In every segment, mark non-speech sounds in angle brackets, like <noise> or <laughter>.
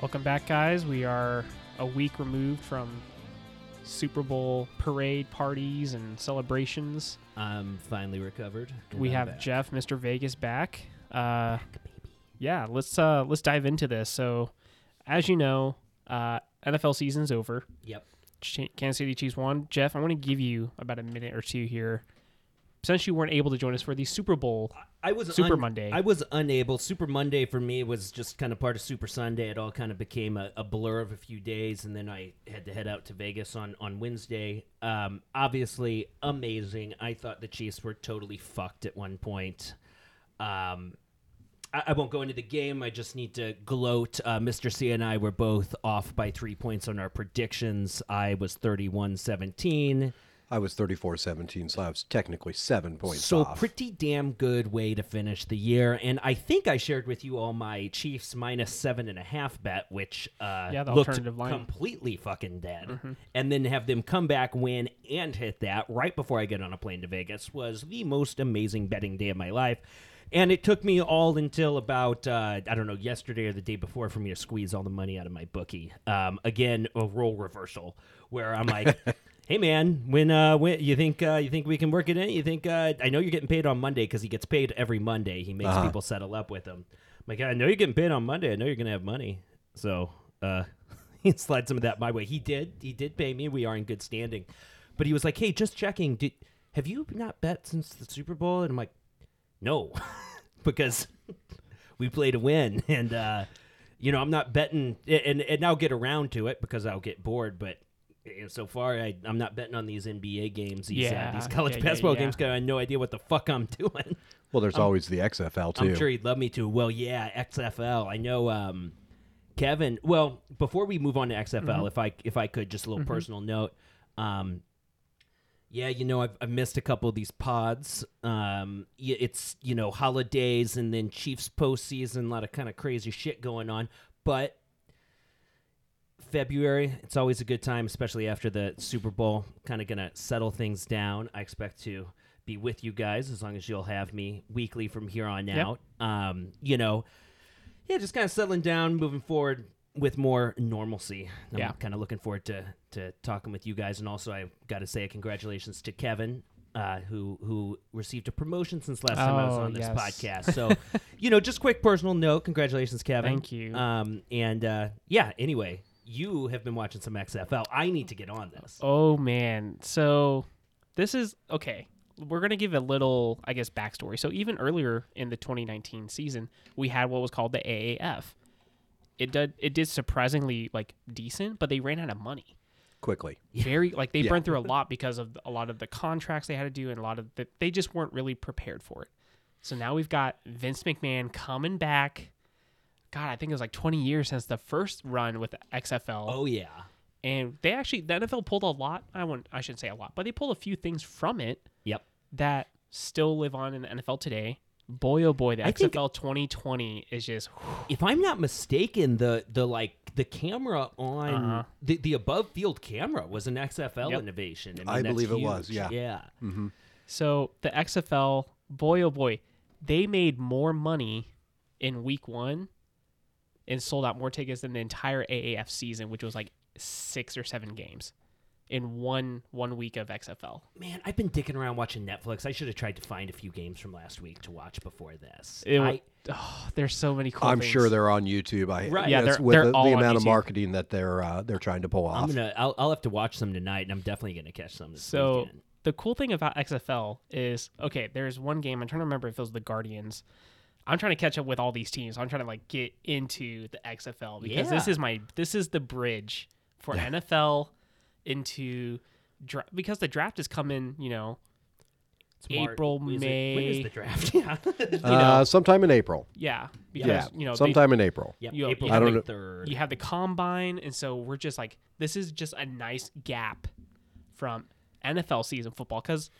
Welcome back, guys. We are a week removed from Super Bowl parade parties and celebrations. I'm finally recovered. and we I'm have back. Jeff, Mr. Vegas, back. Uh, yeah, let's uh, let's dive into this. So, as you know, uh, NFL season's over. Yep. Ch- Kansas City Chiefs won. Jeff, I want to give you about a minute or two here. Since you weren't able to join us for the Super Bowl, I was Super un- Monday. I was unable. Super Monday for me was just kind of part of Super Sunday. It all kind of became a, a blur of a few days, and then I had to head out to Vegas on on Wednesday. Um, obviously, amazing. I thought the Chiefs were totally fucked at one point. Um, I, I won't go into the game. I just need to gloat. Uh, Mr. C and I were both off by three points on our predictions. I was 31 17. I was 34-17, so I was technically seven points So off. pretty damn good way to finish the year, and I think I shared with you all my Chiefs minus seven and a half bet, which uh, Yeah, the looked alternative line. completely fucking dead, and then have them come back, win, and hit that right before I get on a plane to Vegas was the most amazing betting day of my life. And it took me all until about uh, I don't know yesterday or the day before for me to squeeze all the money out of my bookie. Um, again, a role reversal where I'm like, <laughs> "Hey man, when uh, when you think uh, you think we can work it in? You think uh, I know you're getting paid on Monday because he gets paid every Monday. He makes Uh-huh. people settle up with him. I'm like, I know you're getting paid on Monday. I know you're gonna have money. So uh, <laughs> he slide some of that my way. He did. He did pay me. We are in good standing. But he was like, Hey, just checking. Did have you not bet since the Super Bowl? And I'm like, No, <laughs> because <laughs> we play to win, and uh, you know I'm not betting. And and I'll get around to it because I'll get bored, but. You know, So far, I, I'm not betting on these NBA games, these, Yeah, uh, these college yeah, yeah, basketball yeah. games, because I have no idea what the fuck I'm <laughs> doing. well, there's always the XFL too. I'm sure he'd love me to. Well, yeah, XFL. I know um, Kevin. Well, before we move on to XFL, Mm-hmm. if I if I could, just a little personal note. Um, yeah, you know, I've, I've missed a couple of these pods. Um, it's you know holidays and then Chiefs postseason, a lot of kind of crazy shit going on. But February, it's always a good time, especially after the Super Bowl. Kind of gonna settle things down. I expect to be with you guys as long as you'll have me weekly from here on Yep. out. Um, you know, yeah, just kind of settling down, moving forward with more normalcy. I'm Yeah. kind of looking forward to to talking with you guys, and also I got to say a congratulations to Kevin. Uh, who who received a promotion since last time I was Oh, on this yes. podcast? So, <laughs> you know, just quick personal note. Congratulations, Kevin. Thank you. Um, and uh, yeah. Anyway, you have been watching some XFL. I need to get on this. Oh man. So this is okay. We're gonna give a little, I guess, backstory. So even earlier in the 2019 season, we had what was called the AAF. It did it did surprisingly like decent, but they ran out of money. quickly. Very like they Yeah. burned through a lot because of a lot of the contracts they had to do and a lot of the, they just weren't really prepared for it. So now we've got Vince McMahon coming back. God, I think it was like 20 years since the first run with the XFL Oh yeah. and they actually the NFL pulled a lot. I won't I shouldn't say a lot, but they pulled a few things from it Yep. that still live on in the NFL today. Boy, oh boy, the I think- XFL 2020 is just If I'm not mistaken, the the like the camera on Uh-huh. the, the above field camera was an XFL Yep. innovation. I, mean, I that's believe it was, huge. yeah. Yeah. so the XFL. Boy, oh boy, they made more money in week one and sold out more tickets than the entire AAF season, which was like six or seven games in one one week of XFL. Man, I've been dicking around watching Netflix. I should have tried to find a few games from last week to watch before this. It, I, oh, <sighs> there's so many cool. I'm things. sure they're on YouTube. I Right. Yeah, they're- with they're the, all the on amount of marketing that they're uh, they're trying to pull off. I'm gonna. I'll, I'll have to watch some tonight, and I'm definitely gonna catch some this So weekend. the cool thing about XFL is okay. There's one game I'm trying to remember if it was the Guardians. I'm trying to catch up with all these teams. I'm trying to like get into the XFL because this is my this is the bridge for NFL into dra- because the draft is coming. You know, It's Mar- April, is it- when is the draft? <laughs> <laughs> yeah. uh, sometime in April. yeah, because Yeah, you know they- sometime in April. Yep, You- April you have I don't like- know- 23rd. you have the combine, and so we're just like this is just a nice gap from NFL season football because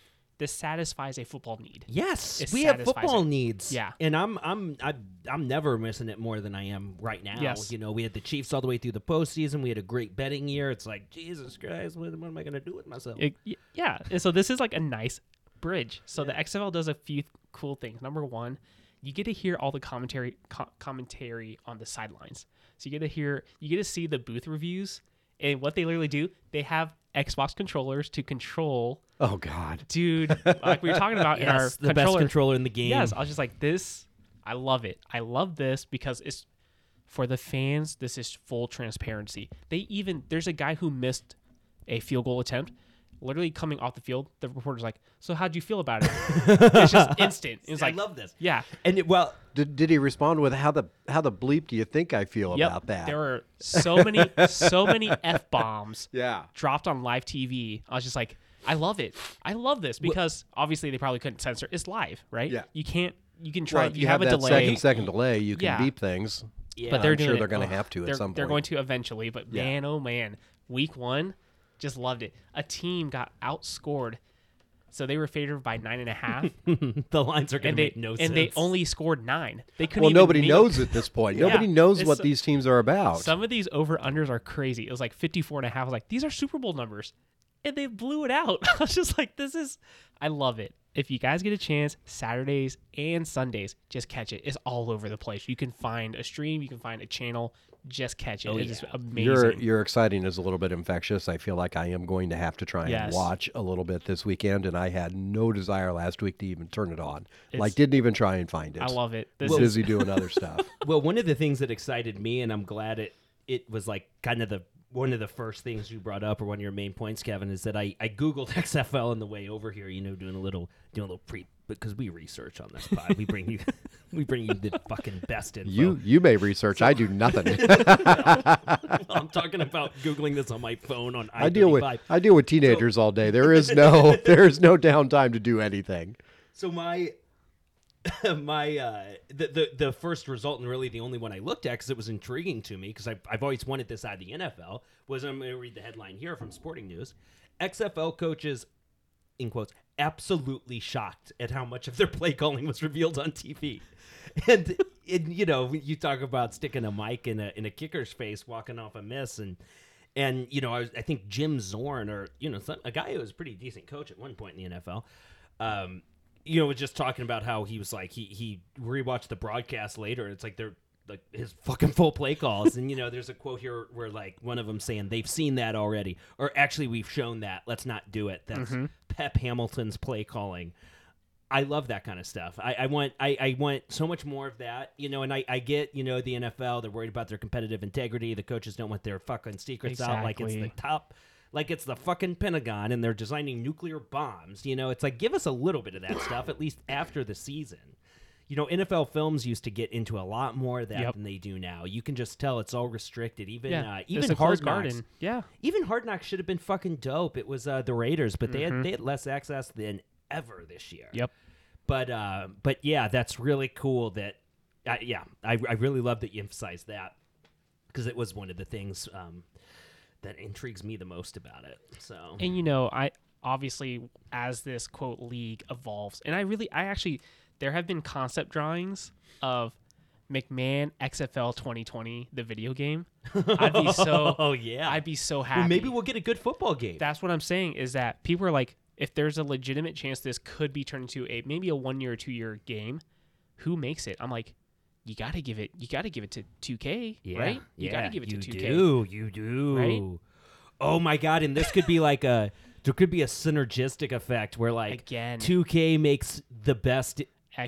this satisfies a football need. Yes, It we have football it. needs. Yeah. and I'm I'm I'm I'm never missing it more than I am right now. Yes. you know, we had the Chiefs all the way through the postseason. We had a great betting year. It's like Jesus Christ, what, what am I going to do with myself? It- yeah. And so this is like a nice bridge. So the XFL does a few cool things. Number one, you get to hear all the commentary co- commentary on the sidelines. So you get to hear you get to see the booth reviews and what they literally do. They have Xbox controllers to control Oh God. dude like we were talking about <laughs> in our Yes, the best controller controller in the game. Yes, I was just like this. I love it. I love this because it's for the fans. This is full transparency. They even there's a guy who missed a field goal attempt. Literally coming off the field, the reporter's like, "So how'd you feel about it?" <laughs> it's just instant. It's I like, love this. yeah, And it, well, Did, did he respond with how the how the bleep do you think I feel yep. about that? There were so many, so many <laughs> f bombs yeah. dropped on live TV. I was just like, I love it. I love this because obviously they probably couldn't censor. It's live, right? Yeah. You can't. You can try. Well, if you, you have, have, a that delay. second second delay, you can Yeah. beep things. yeah, but they're I'm sure it- they're gonna have to at they're, some They're going to eventually, but Yeah. man, oh man, week one, just loved it. A team got outscored, so they were favored by nine and a half, <laughs> the lines are going and to they make no and sense. they only scored nine. They couldn't. Well, even nobody meet- knows at this <laughs> point. Yeah. Nobody knows It's what so- these teams are about. Some of these over unders are crazy. It was like 54 and a half. I was like, these are Super Bowl numbers. And they blew it out. <laughs> I was just like, this is, I love it. If you guys get a chance, Saturdays and Sundays, just catch it. It's all over the place. You can find a stream, you can find a channel, just catch it. Oh, it is yeah. amazing. Your your exciting is a little bit infectious. I feel like I am going to have to try and Yes. watch a little bit this weekend, and I had no desire last week to even turn it on. like didn't even try and find it. I love it. This Was is busy doing other <laughs> stuff. well, one of the things that excited me, and I'm glad it it was like kind of the one of the first things you brought up, or one of your main points, Kevin, is that I I googled <laughs> XFL on the way over here. You know, doing a little doing a little pre because we research on this pod. we bring you <laughs> we bring you the fucking best info. you you may research. I do nothing. <laughs> <laughs> I'm talking about googling this on my phone on I I deal with I deal with teenagers all day. There is no there is no downtime to do anything. So my my uh the, the the first result and really the only one I looked at because it was intriguing to me because I've, I've always wanted this out of the NFL was I'm going to read the headline here from Sporting News. XFL coaches in quotes absolutely shocked at how much of their <laughs> play calling was revealed on TV. And, and you know you talk about sticking a mic in a in a kicker's face walking off a miss and and you know I, was, I think Jim Zorn or you know some, a guy who was a pretty decent coach at one point in the NFL um, you know, was just talking about how he was like he he rewatched the broadcast later. And it's like they're like his fucking full play calls, and you know, there's a quote here where like one of them saying they've seen that already, or actually we've shown that. Let's not do it. That's mm-hmm. Pep Hamilton's play calling. I love that kind of stuff. I, I want I, I want so much more of that, you know. And I, I get you know the NFL they're worried about their competitive integrity. The coaches don't want their fucking secrets out like it's the top, like it's the fucking Pentagon and they're designing nuclear bombs. You know, it's like give us a little bit of that stuff at least after the season. You know, NFL films used to get into a lot more of that Yep. than they do now. You can just tell it's all restricted. Even yeah, uh, even Hard Knocks. garden. Yeah, Even Hard Knocks should have been fucking dope. It was uh, the Raiders, but they Mm-hmm. had they had less access than ever this year. yep. But uh, but yeah, that's really cool. That uh, yeah, I I really love that you emphasized that because it was one of the things um, that intrigues me the most about it. So And you know, I obviously as this quote league evolves, and I really, I actually, there have been concept drawings of McMahon XFL 2020, the video game. I'd be so, <laughs> oh yeah, I'd be so happy. well, maybe we'll get a good football game. That's what I'm saying is that people are like, if there's a legitimate chance this could be turned into a maybe a one year or two year game, who makes it? I'm like, you got to give it, you got to give it to 2K, yeah, right? You yeah, got to give it to 2K. You Do you do? Right? Oh my god! And this could be like a there could be a synergistic effect where like Again. 2K makes the best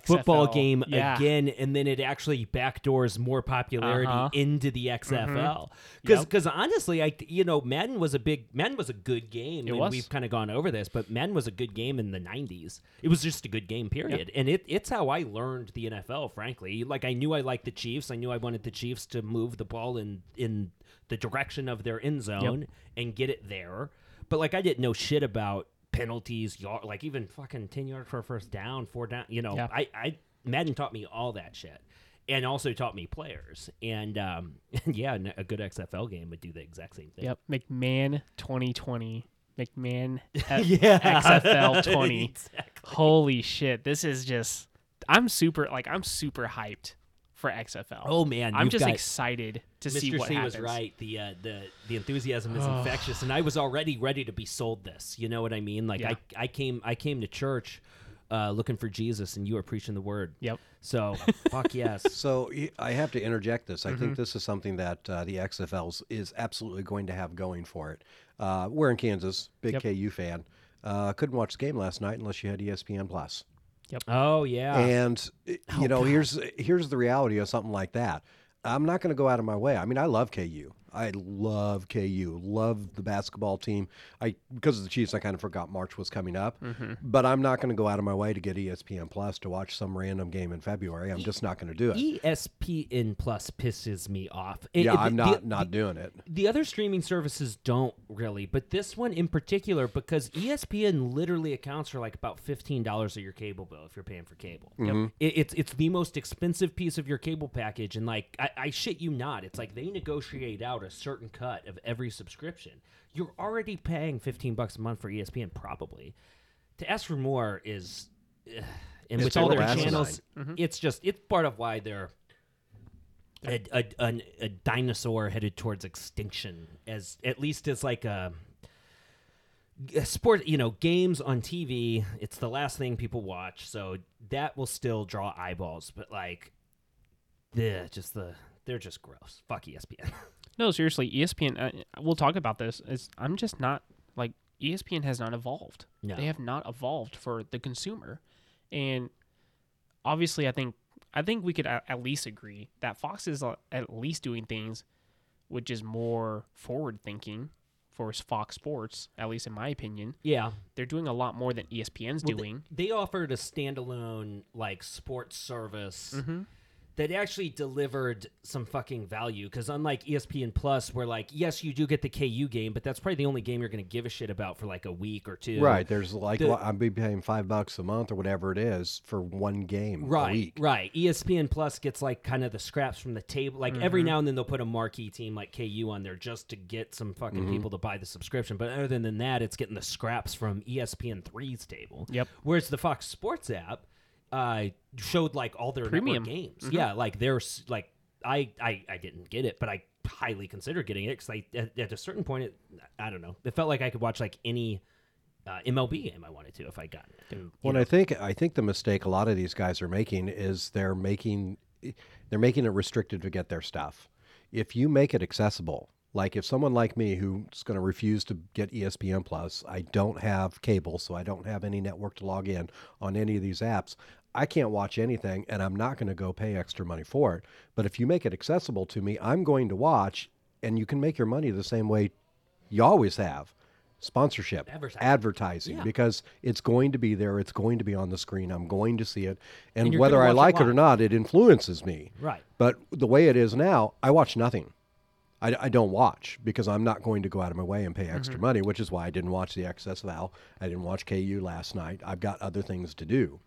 football game yeah. again, and then it actually backdoors more popularity Uh-huh. into the XFL. Because Yep. because honestly, I you know Madden was a big Madden was a good game, It and was. we've kind of gone over this, but Madden was a good game in the '90s. It was just a good game, period. And it it's how I learned the NFL. Frankly, like I knew I liked the Chiefs. I knew I wanted the Chiefs to move the ball in in the direction of their end zone and get it there. But like I didn't know shit about penalties, yard, like even fucking ten yards for a first down, four down. You know, Yeah. I, I Madden taught me all that shit, and also taught me players. And um, <laughs> yeah, a good XFL game would do the exact same thing. Yep, McMahon 2020, McMahon <laughs> F- Yeah, XFL <laughs> 20. Exactly. Holy shit, this is just I'm super like I'm super hyped for XFL. Oh man, I'm just excited to see Mr. what C happens. was right. The uh, the the enthusiasm is infectious, and I was already ready to be sold this. You know what I mean? Like Yeah. I I came I came to church uh, looking for Jesus, and you are preaching the word. Yep. So <laughs> fuck yes. So I have to interject this. I think this is something that uh, the XFL is absolutely going to have going for it. Uh, we're in Kansas, big Yep. KU fan. Uh, couldn't watch the game last night unless you had ESPN Plus. Oh yeah. And y- you oh, know, here's here's the reality of something like that. I'm not going to go out of my way. I mean, I love KU. I love KU. Love the basketball team. I because of the Chiefs, I kind of forgot March was coming up. Mm-hmm. But I'm not going to go out of my way to get E ESPN Plus to watch some random game in February. I'm just not going to do it. E ESPN Plus pisses me off. It- yeah, it- I'm the- not the- not doing it. The other streaming services don't really, but this one in particular, because E ESPN literally accounts for like about fifteen dollars of your cable bill if you're paying for cable. It, it's it's the most expensive piece of your cable package, and like I, I shit you not, it's like they negotiate out a certain cut of every subscription. You're already paying fifteen bucks a month for ESPN, probably. To ask for more is, eh, ugh, and It's with all their asinine. channels, mm-hmm. it's just it's part of why they're a, a, an- a dinosaur headed towards extinction as at least as like a, a sport you know games on tv it's the last thing people watch so that will still draw eyeballs but like the just the they're just gross fuck espn <laughs> No, seriously, ESPN. Uh, we'll talk about this. Is I'm just not like ESPN has not evolved. No. They have not evolved for the consumer, and obviously, I think I think we could at, at least agree that Fox is uh, at least doing things which is more forward thinking for Fox Sports. At least in my opinion, yeah they're doing a lot more than ESPN's Well, they- doing. they, offered a standalone like sports service Mm-hmm. That actually delivered some fucking value because unlike espn plus where like yes you do get the ku game but that's probably the only game you're going to give a shit about for like a week or two Right. There's like The- I'd be paying five bucks a month or whatever it is for one game a Right, week. right. ESPN Plus gets like kind of the scraps from the table. Like Mm-hmm. every now and then they'll put a marquee team like KU on there just to get some fucking Mm-hmm. people to buy the subscription. But other than that, it's getting the scraps from ESPN 3's table. Yep. Whereas the Fox Sports app uh, showed like all their Premium. network games. Mm-hmm. Yeah, like there's like I, I I didn't get it, but I highly considered getting it because I at, at a certain point it I don't know it felt like I could watch like any. Uh, MLB game I wanted to if I got it. And, you Well, and I think I think the mistake a lot of these guys are making is they're making they're making it restricted to get their stuff. If you make it accessible, like if someone like me who's going to refuse to get ESPN Plus, I don't have cable, so I don't have any network to log in on any of these apps. I can't watch anything, and I'm not going to go pay extra money for it. But if you make it accessible to me, I'm going to watch, and you can make your money the same way you always have sponsorship Advertising. advertising Yeah. because it's going to be there it's going to be on the screen i'm going to see it and, And whether i watch it like it or not it influences me Right. but the way it is now i watch nothing I, I don't watch because I'm not going to go out of my way and pay extra Mm-hmm. money, which is why I didn't watch the XSFL. I didn't watch KU last night. I've got other things to do.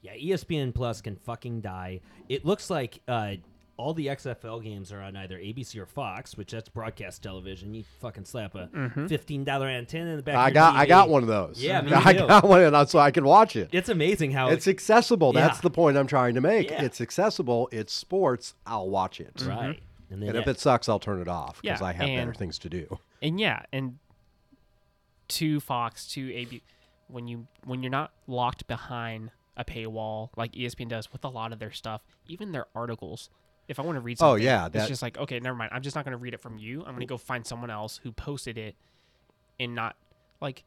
Yeah, ESPN Plus can fucking die. It looks like uh, all the XFL games are on either ABC or Fox, which that's broadcast television. You fucking slap a fifteen dollar antenna in the back. of I your got I got one of those. Yeah, me <laughs> I too. got one, and so I can watch it. It's amazing how It's accessible. That's Yeah. the point I'm trying to make. Yeah. It's accessible. It's sports. I'll watch it. right. And then And if it sucks, I'll turn it off because Yeah, I have better things to do. and yeah, and to Fox to AB, when you when you're not locked behind a paywall like ESPN does with a lot of their stuff, even their articles. If I want to read something, Oh, something, yeah, it's just like okay, never mind. I'm just not going to read it from you. I'm going to go find someone else who posted it, and not like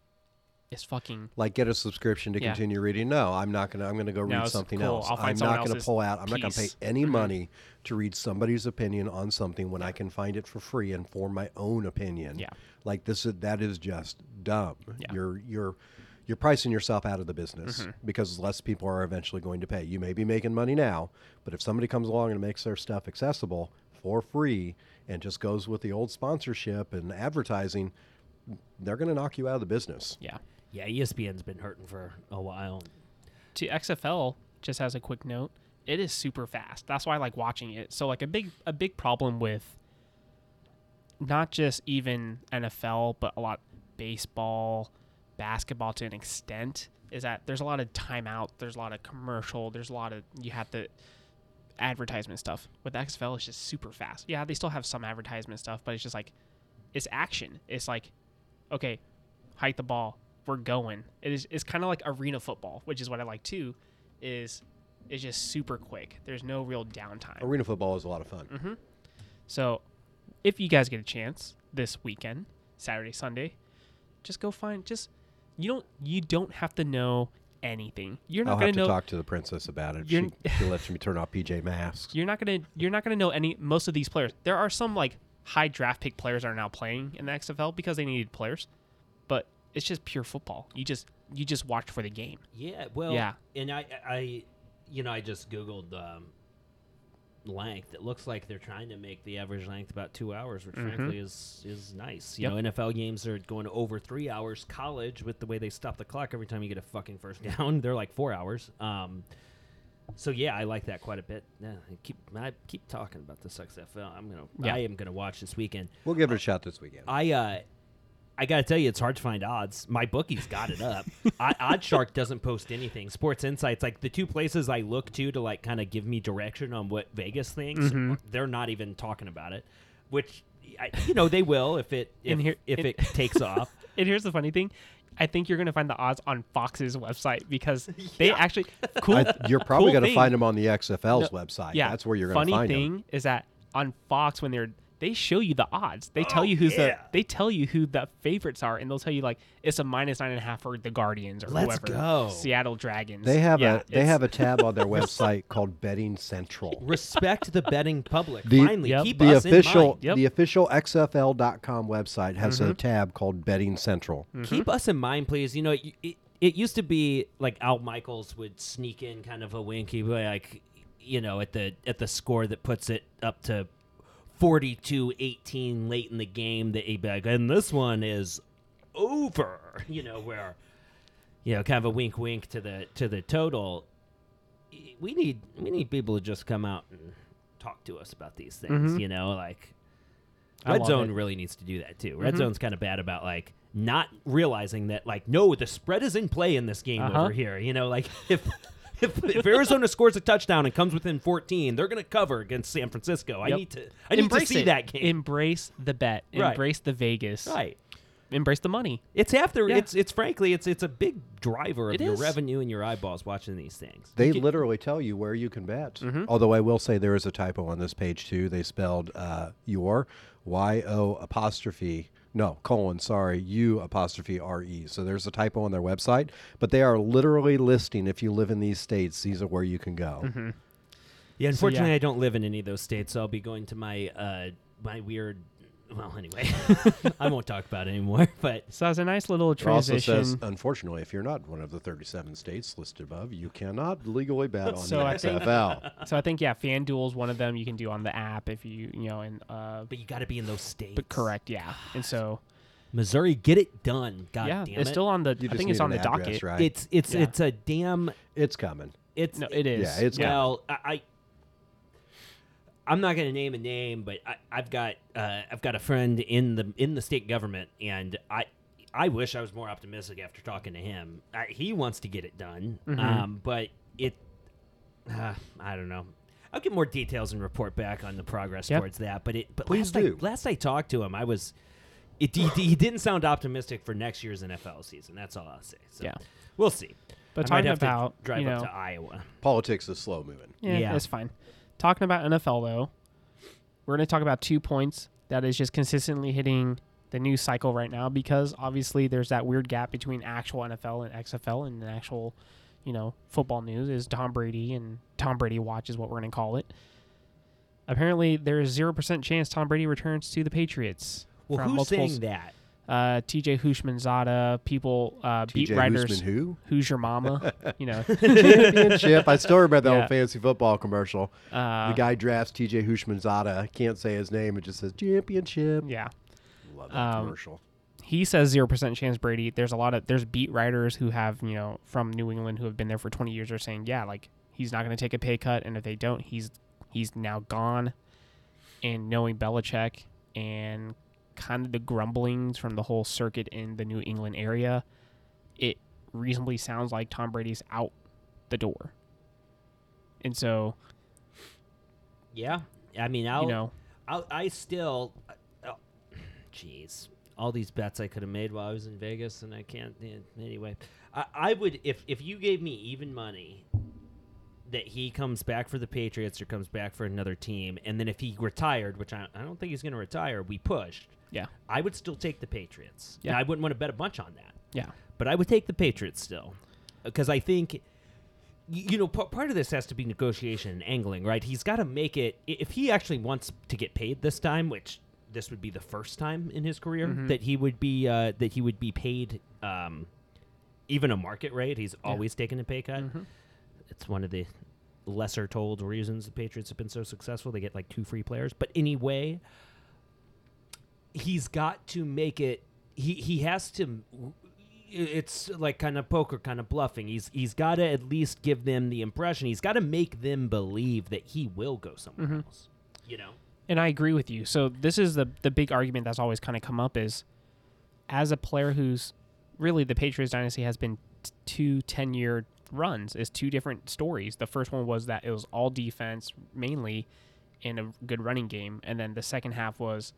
it's fucking Like get a subscription to Yeah. continue reading. No, I'm not gonna. I'm gonna go No, read something cool. else. Find I'm not gonna pull out. I'm not gonna pay piece. any Mhm. money to read somebody's opinion on something when I can find it for free and form my own opinion. Yeah. Like this is that is just dumb. Yeah. You're you're you're pricing yourself out of the business Mm-hmm. because less people are eventually going to pay. You may be making money now, but if somebody comes along and makes their stuff accessible for free and just goes with the old sponsorship and advertising, they're going to knock you out of the business. yeah. yeah, ESPN's been hurting for a while. to XFL, just as a quick note, it is super fast. That's why I like watching it. So like a big a big problem with not just even NFL, but a lot baseball, basketball to an extent is that there's a lot of timeout, there's a lot of commercial, there's a lot of you have to advertisement stuff. With XFL it's just super fast. Yeah, they still have some advertisement stuff, but it's just like it's action. It's like okay, hike the ball, we're going. It is it's kind of like arena football, which is what I like too. Is it's just super quick. There's no real downtime. Arena football is a lot of fun. Mm-hmm. So, if you guys get a chance this weekend, Saturday, Sunday, just go find. Just you don't you don't have to know anything. You're not I'll gonna have to know. talk to the princess about it. She, she lets me turn off PJ Masks. You're not gonna you're not gonna know any most of these players. There are some like high draft pick players are now playing in the XFL because they needed players, but it's just pure football. You just you just watch for the game. Yeah, well, Yeah. and I, I, you know, I just googled um, length. It looks like they're trying to make the average length about two hours, which frankly is is nice. You Yep. know, NFL games are going to over three hours. College, with the way they stop the clock every time you get a fucking first <laughs> down, they're like four hours. Um, so yeah, I like that quite a bit. Yeah, I keep I keep talking about this XFL. I'm gonna Yeah. I am gonna watch this weekend. We'll give it a shot this weekend. I uh, I gotta tell you, it's hard to find odds. My bookie's got it up. <laughs> I, OddsShark doesn't post anything. Sports Insights, like the two places I look to to like kind of give me direction on what Vegas thinks, Mm-hmm. they're not even talking about it. Which, I, you know, they will if it if, here- if and- it takes off. <laughs> And here's the funny thing. I think you're gonna find the odds on Fox's website because <laughs> they Yeah. actually cool. I, you're probably cool going to find them on the XFL's No, website. Yeah, that's where you're going Funny to find them. Funny thing is that on Fox when they're they show you the odds. They tell Oh, you who's yeah. the they tell you who the favorites are, and they'll tell you like it's a minus nine and a half for the Guardians or Let's whoever. go. Seattle Dragons. They have Yeah, a they have a tab on their <laughs> website called Betting Central. Respect the betting public. The- Finally, Yep. keep The us in official mind. Yep. the official XFL.com website has Mm-hmm. a tab called Betting Central. Keep us in mind, please. You know, it, it, it used to be like Al Michaels would sneak in kind of a winky, but like you know, at the at the score that puts it up to 42-18 late in the game. That he'd be like, and this one is over. <laughs> You know, where you know, kind of a wink, wink to the to the total. We need we need people to just come out and talk to us about these things. Mhm. You know, like I Red Zone it. really needs to do that too. Red Mhm. Zone's kind of bad about like not realizing that like no, the spread is in play in this game Uh-huh. over here. You know, like <laughs> if if, if Arizona scores a touchdown and comes within 14, they're going to cover against San Francisco. I need to I need Embrace to see it. that game. Embrace the bet. Right. Embrace the Vegas. right. Embrace the money. It's half the Yeah. it's it's frankly it's it's a big driver of It your is. revenue and your eyeballs watching these things. They You get- literally tell you where you can bet. Mm-hmm. Although I will say there is a typo on this page too. They spelled uh, your Y O apostrophe no colon sorry U apostrophe R E. So there's a typo on their website, but they are literally listing if you live in these states, these are where you can go. Mm-hmm. Yeah, unfortunately yeah. I don't live in any of those states, so I'll be going to my uh my weird well, anyway. <laughs> I won't talk about it anymore, <laughs> but So as a nice little It also transition. says, unfortunately, if you're not one of the 37 states listed above, you cannot legally bet on So the I think- XFL. <laughs> so I think yeah, FanDuel is one of them. You can do on the app if you you know and uh. but you got to be in those states. But correct, yeah. <sighs> And so Missouri, get it done. God yeah, damn it's it. still on the. You I just think need it's on an the address, docket. right? It's it's Yeah. it's a damn. it's coming. It's No, it is. Yeah, it's yeah. well. I, I I'm not going to name a name, but I, I've got uh, I've got a friend in the in the state government, and I I wish I was more optimistic after talking to him. I, he wants to get it done, Mhm. um, but it uh, I don't know. I'll get more details and report back on the progress Yep. towards that. But it but Please last do. I, last I talked to him, I was. It, he, he didn't sound optimistic for next year's NFL season. That's all I'll say. So Yeah. we'll see. But I might talking have about to drive you know, up to Iowa. Politics is slow moving. Yeah, Yeah. it's fine. Talking about NFL though, we're going to talk about two points that is just consistently hitting the news cycle right now because obviously there's that weird gap between actual NFL and XFL and the actual, you know, football news is Tom Brady and Tom Brady watch is what we're going to call it. Apparently, there's zero percent chance Tom Brady returns to the Patriots. Well, who's multiple- saying that? Uh, T.J. Houshmandzadeh, people, uh, beat writers. Who? Who's your mama? <laughs> you know, Championship. I still remember that Yeah. old fantasy football commercial. uh, the guy drafts TJ Houshmandzadeh. Can't say his name. It just says championship. yeah. Love that Um, commercial. he says zero percent chance Brady. There's a lot of there's beat writers who have you know from New England who have been there for 20 years are saying yeah like he's not going to take a pay cut and if they don't he's he's now gone. And knowing Belichick and kind of the grumblings from the whole circuit in the New England area, it reasonably sounds like Tom Brady's out the door. And so Yeah, I mean, I'll, you know I'll I still, uh, oh, jeez, all these bets I could have made while I was in Vegas, and I can't. anyway, I, I would if if you gave me even money that he comes back for the Patriots or comes back for another team, and then if he retired, which I, I don't think he's going to retire, we pushed. Yeah. I would still take the Patriots. Yeah. Now, I wouldn't want to bet a bunch on that, Yeah. but I would take the Patriots still because I think. You know, p- part of this has to be negotiation and angling, right? He's got to make it. If he actually wants to get paid this time, which this would be the first time in his career Mhm. that he would be uh, that he would be paid um, even a market rate. He's always taken a pay cut. Mhm. It's one of the lesser told reasons the Patriots have been so successful. They get like two free players. But anyway, he's got to make it he he has to it's like kind of poker kind of bluffing. He's he's got to at least give them the impression. He's got to make them believe that he will go somewhere Mhm. else. You know. And I agree with you. So this is the the big argument that's always kind of come up is as a player who's really the Patriots dynasty has been t- two 10 year runs is two different stories. The first one was that it was all defense mainly and a good running game and then the second half was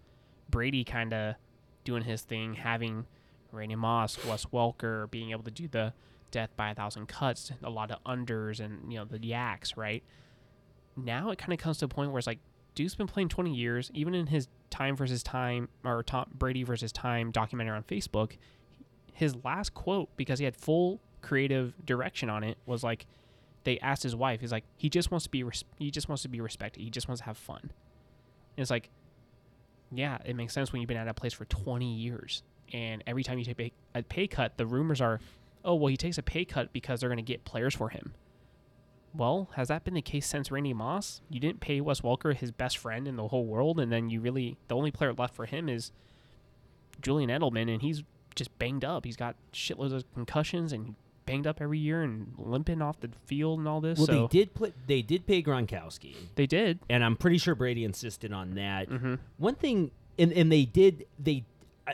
Brady kind of doing his thing having Randy Moss, Wes Welker being able to do the death by a thousand cuts, a lot of unders and you know the yaks, right? Now it kind of comes to a point where it's like Duke's been playing 20 years, even in his time versus time or Tom Brady versus time documentary on Facebook. His last quote, because he had full creative direction on it, was like, they asked his wife, he's like, he just wants to be, res- he just wants to be respected. He just wants to have fun. And it's like, yeah, it makes sense when you've been at a place for 20 years, and every time you take a, pay cut, the rumors are, oh well, he takes a pay cut because they're going to get players for him. Well, has that been the case since Randy Moss? You didn't pay Wes Welker his best friend in the whole world, and then you really the only player left for him is Julian Edelman, and he's just banged up. He's got shitloads of concussions and banged up every year and limping off the field and all this. Well, so they did play. They did pay Gronkowski, They did. and I'm pretty sure Brady insisted on that. Mm-hmm. One thing, and and they did. They, I,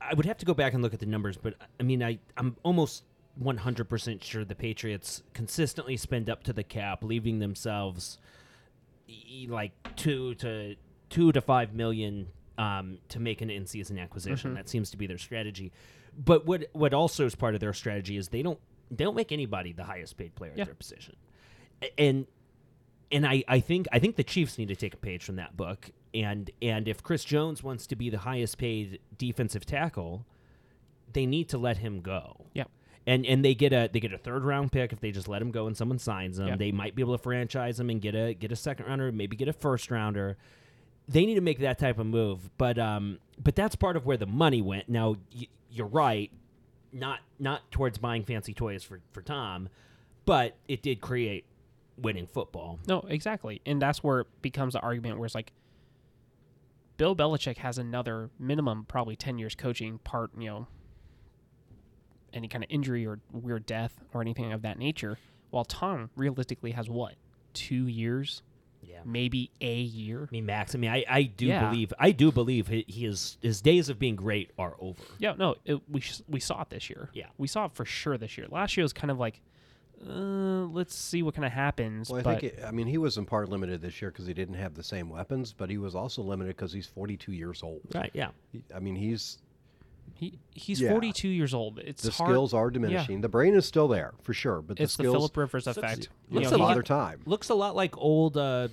I would have to go back and look at the numbers, but I mean, I I'm almost 100 percent sure the Patriots consistently spend up to the cap, leaving themselves like two to two to five million um, to make an in-season acquisition. Mhm. That seems to be their strategy. But what what also is part of their strategy is they don't they don't make anybody the highest paid player Yeah. at their position, and and I, I think I think the Chiefs need to take a page from that book. And and if Chris Jones wants to be the highest paid defensive tackle, they need to let him go. Yep. And and they get a they get a third round pick if they just let him go and someone signs him. Yep. They might be able to franchise him and get a get a second rounder, maybe get a first rounder. They need to make that type of move. But um but that's part of where the money went. Now y- you're right, not not towards buying fancy toys for for Tom, but it did create winning football. No, exactly. And that's where it becomes the argument where it's like Bill Belichick has another minimum, probably 10 years coaching part, you know, any kind of injury or weird death or anything of that nature. While Tom realistically has what? Two years? Yeah. Maybe a year? I mean, Max. I mean, I, I do Yeah. believe I do believe he, he is his days of being great are over. Yeah, no, it, we, sh- we saw it this year. Yeah. We saw it for sure this year. Last year was kind of like, uh, let's see what kind of happens. Well, I but think it, I mean he was in part limited this year because he didn't have the same weapons, but he was also limited because he's 42 years old. Right. Yeah. He- I mean he's he, he's Yeah. 42 years old. It's the hard. skills are diminishing. The brain is still there for sure, but It's the the Philip Rivers Looks- effect. looks takes a a lot of time. Looks a lot like old, uh,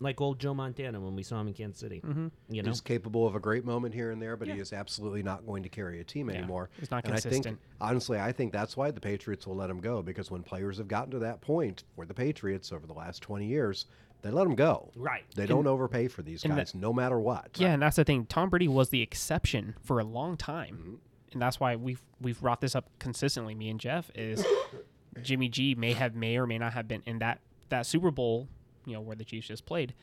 like old Joe Montana when we saw him in Kansas City. Mm-hmm. You know. He's capable of a great moment here and there, but he is absolutely not going to carry a team Yeah. anymore. He's not and I consistent. think, honestly, I think that's why the Patriots will let him go because when players have gotten to that point for the Patriots over the last 20 years, they let them go. Right. They don't overpay for these and guys, no matter what. Yeah, and that's the thing. Tom Brady was the exception for a long time, Mm-hmm. and that's why we've we've brought this up consistently. Me and Jeff is <coughs> Jimmy G may have may or may not have been in that that Super Bowl, you know, where the Chiefs just played,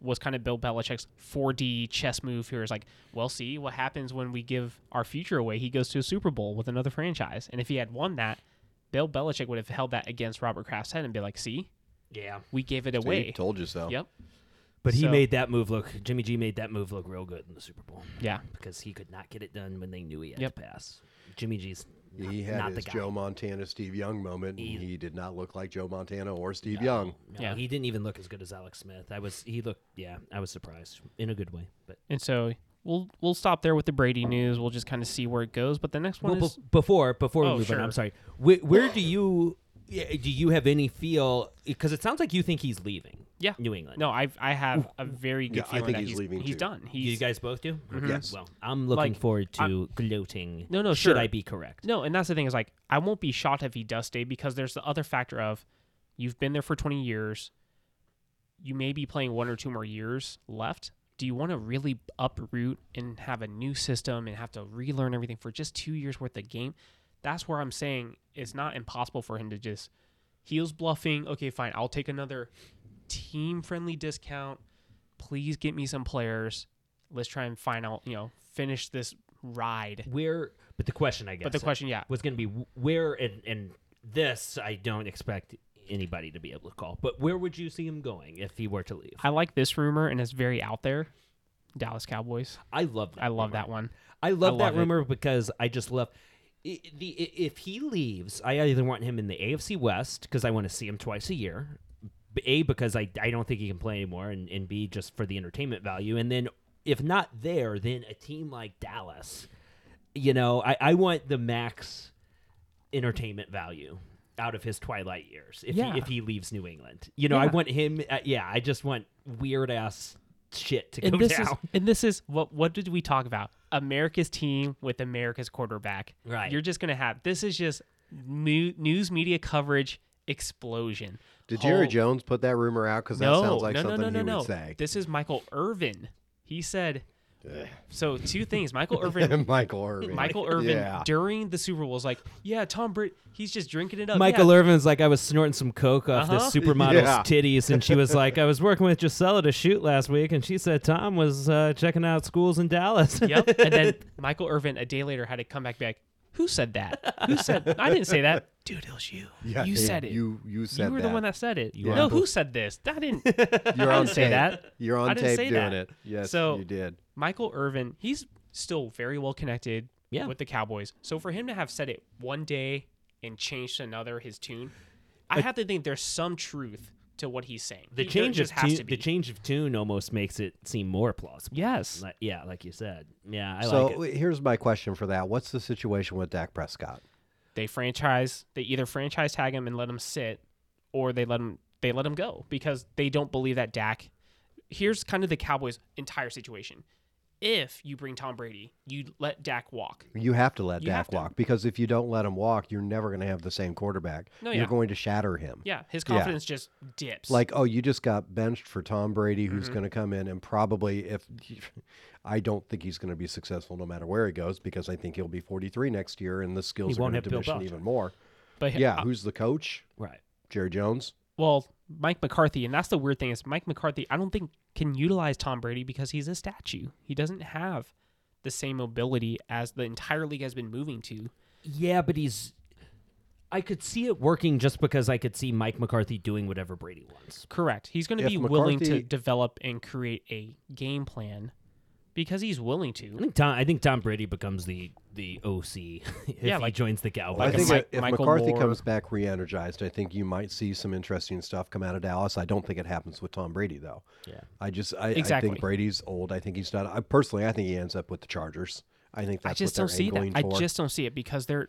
was kind of Bill Belichick's 4D chess move. Here is like, well, see what happens when we give our future away. He goes to a Super Bowl with another franchise, and if he had won that, Bill Belichick would have held that against Robert Kraft's head and be like, see, Yeah. we gave it See, away. told you so. Yep. But he So- made that move look. Jimmy G made that move look real good in the Super Bowl Yeah. because he could not get it done when they knew he had Yep. to pass. Jimmy G's not, He had not his the guy. Joe Montana, Steve Young moment, and He- he did not look like Joe Montana or Steve No, Young. no, Yeah. he didn't even look as good as Alex Smith. I was he looked yeah, I was surprised in a good way. But And so we'll we'll stop there with the Brady news. We'll just kind of see where it goes. But the next one Well, is bef- before before we Oh, move on. I'm sorry. Where, where do you do you have any feel? Because it sounds like you think he's leaving. Yeah. New England. No, I I have a very good Yeah, I feeling think that he's he's leaving He's too. done. He's you guys both do. Mm-hmm. Yes. Well, I'm looking Like, forward to gloating. No, no, Should sure. I be correct? No, and that's the thing is like I won't be shocked if he does stay because there's the other factor of you've been there for 20 years. You may be playing one or two more years left. Do you want to really uproot and have a new system and have to relearn everything for just two years worth of game? That's where I'm saying it's not impossible for him to just heels bluffing. Okay, fine. I'll take another team friendly discount. Please get me some players. Let's try and find out, you know, finish this ride. Where? But the question, I guess, But the question, yeah, was going to be where, and, and this I don't expect anybody to be able to call. But where would you see him going if he were to leave? I like this rumor, and it's very out there. Dallas Cowboys. I love. That I love rumor. that one. I love I that it. rumor because I just love. the if he leaves, I either want him in the AFC West because I want to see him twice a year. A because I, I don't think he can play anymore, and, and B just for the entertainment value. And then if not there, then a team like Dallas. You know, I, I want the max entertainment value out of his twilight years if Yeah. he if he leaves New England. You know, I want him. Uh, yeah, I just want weird ass shit to And go this down. is and this is what what did we talk about? America's team with America's quarterback. Right. You're just gonna have this is just mu- news media coverage explosion. Did Jerry Oh, Jones put that rumor out? Because that sounds like no, no, something no, no, he no. would say. This is Michael Irvin. He said so two things. Michael <laughs> Irvin Michael Irvin. Michael Irvin Yeah. during the Super Bowl was like, Yeah, Tom Brady he's just drinking it up. Michael yeah. Irvin's like, I was snorting some coke off Uh-huh. this supermodel's Yeah. titties, and she was like, <laughs> I was working with Gisele to shoot last week, and she said Tom was uh, checking out schools in Dallas. Yep. And then <laughs> Michael Irvin a day later had to come back back. Who said that? Who said I didn't say that. <laughs> Dude, it was you. Yeah, you yeah, said it. You you said You were that. the one that said it. You no, who said this? I didn't. <laughs> You're I on didn't say tape. that. You're on I didn't tape say doing that. it. Yes, So- you did. Michael Irvin, he's still very well connected Yeah. with the Cowboys. So for him to have said it one day and changed to another his tune, I have to think there's some truth to what he's saying. The He- there change of has tune, to be. the change of tune almost makes it seem more plausible. Yes. Like- yeah, like you said. Yeah, I so like it. w- here's my question for that. What's the situation with Dak Prescott? They franchise. They either franchise tag him and let him sit, or they let him. They let him go because they don't believe that Dak. Here's kind of the Cowboys' entire situation. If you bring Tom Brady, you let Dak walk. You have to let You Dak to. walk because if you don't let him walk, you're never going to have the same quarterback. No, You're yeah. going to shatter him. Yeah, his Yeah. confidence just dips. Like, oh, you just got benched for Tom Brady, who's Mm-hmm. going to come in and probably, if <laughs> I don't think he's going to be successful no matter where he goes, because I think he'll be 43 next year, and the skills He are going to diminish even more. but Yeah, uh, who's the coach? right. Jerry Jones. Well, Mike McCarthy, and that's the weird thing is Mike McCarthy. I don't think can utilize Tom Brady because he's a statue. He doesn't have the same mobility as the entire league has been moving to. Yeah, but he's. I could see it working just because I could see Mike McCarthy doing whatever Brady wants. Correct. He's going to If be willing to develop and create a game plan because he's willing I to. think Tom. I think Tom Brady becomes the the OC <laughs> if Yeah, he like- joins the Cowboys. I Like a think Mi- if Michael McCarthy Moore. comes back re-energized, I think you might see some interesting stuff come out of Dallas. I don't think it happens with Tom Brady though. yeah. I just I, I think Brady's old. I think he's done. I personally, I think he ends up with the Chargers. I think that's I just what don't see that. angling I for. just don't see it because they're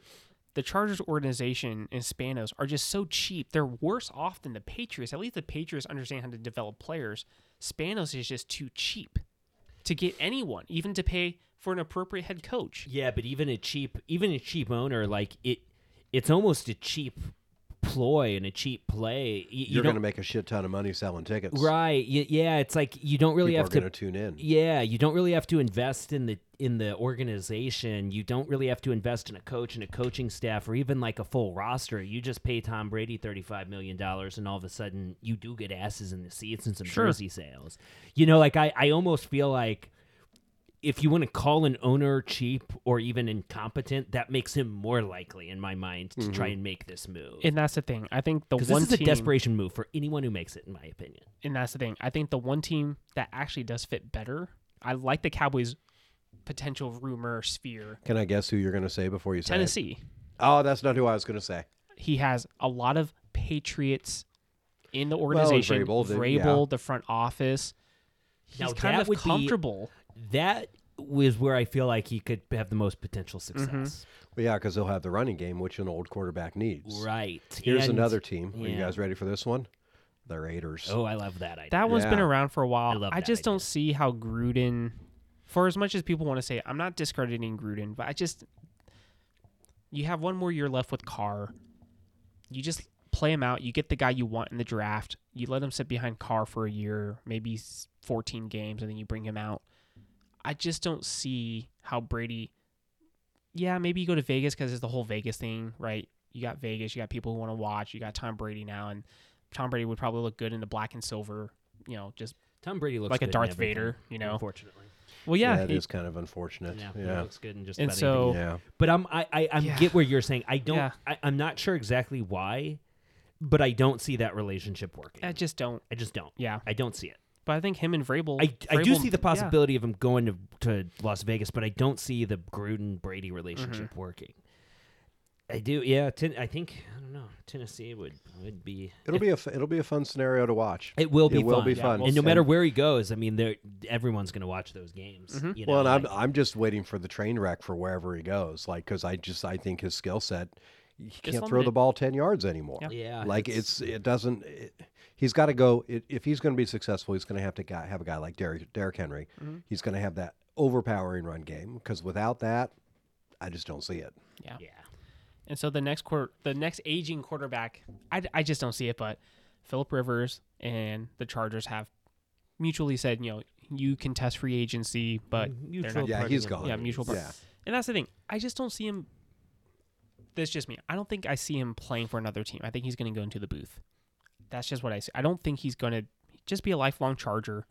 the Chargers organization and Spanos are just so cheap. They're worse off than the Patriots. At least the Patriots understand how to develop players. Spanos is just too cheap to get anyone, even to pay for an appropriate head coach. Yeah, but even a cheap, even a cheap owner, like it, it's almost a cheap ploy and a cheap play. You, you You're going to make a shit ton of money selling tickets. right? y- Yeah, it's like you don't really People have are to. to tune in. Yeah, you don't really have to invest in the in the organization. You don't really have to invest in a coach and a coaching staff or even like a full roster. You just pay Tom Brady thirty five million dollars, and all of a sudden you do get asses in the seats and some Sure. jersey sales. You know, like I I almost feel like if you want to call an owner cheap or even incompetent, that makes him more likely, in my mind, to try mm-hmm. and make this move. And that's the thing. I think the one this is team, a desperation move for anyone who makes it, in my opinion. and that's the thing. I think the one team that actually does fit better. I like the Cowboys' potential rumor sphere. Can I guess who you're going to say before you say it? Tennessee. Oh, that's not who I was going to say. he has a lot of Patriots in the and organization. Vrabel did- Vrabel, yeah. the front office. He's Now, kind of would be- comfortable. That was where I feel like he could have the most potential Mm-hmm. success. Well, yeah, because they'll have the running game, which an old quarterback needs. Right. Here's And- another team. Are you guys ready for this one? The Raiders. Oh, I love that idea. That one's been around for a while. I love I just idea. don't see how Gruden, for as much as people want to say, I'm not discrediting Gruden, but I just, you have one more year left with Carr. You just play him out. You get the guy you want in the draft. You let him sit behind Carr for a year, maybe 14 games, and then you bring him out. I just don't see how Brady. Yeah, maybe you go to Vegas because it's the whole Vegas thing, right? You got Vegas, you got people who want to watch. You got Tom Brady now, and Tom Brady would probably look good in the black and silver. You know, just Tom Brady looks like a good in Darth Vader, you know. Unfortunately. well, yeah, yeah, it he- is kind of unfortunate. Yeah, Yeah, he looks good in just And about so- anything. yeah. But I'm I I, I Yeah. get where you're saying. I don't. Yeah. I, I'm not sure exactly why, but I don't see that relationship working. I just don't. I just don't. Yeah, I don't see it. But I think him and Vrabel. I, I do see the yeah. possibility of him going to, to Las Vegas, but I don't see the Gruden Brady relationship Mm-hmm. working. I do, yeah. Ten, I think I don't know. Tennessee would would be. It'll be a f- it'll be a fun scenario to watch. It will be It will fun. be Yeah, fun. we'll and no matter where he goes, I mean, everyone's going to watch those games. Mhm. You know, well, and I'm I'm just waiting for the train wreck for wherever he goes. Like, because I just I think his skill set, he can't throw the ball ten yards anymore. Yeah. yeah, like it's it doesn't. It, he's got to go. If he's going to be successful, he's going to have to guy, have a guy like Derrick, Derrick Henry. Mhm. He's going to have that overpowering run game. Because without that, I just don't see it. Yeah. yeah. And so the next quarter, the next aging quarterback, I, I just don't see it. But Philip Rivers and the Chargers have mutually said, you know, you can test free agency, but they're Mutual not. Yeah, parting he's of gone. Yeah, mutual part. Yeah. And that's the thing. I just don't see him. That's just me. I don't think I see him playing for another team. I think he's going to go into the booth. That's just what I see. I don't think he's going to just be a lifelong Charger.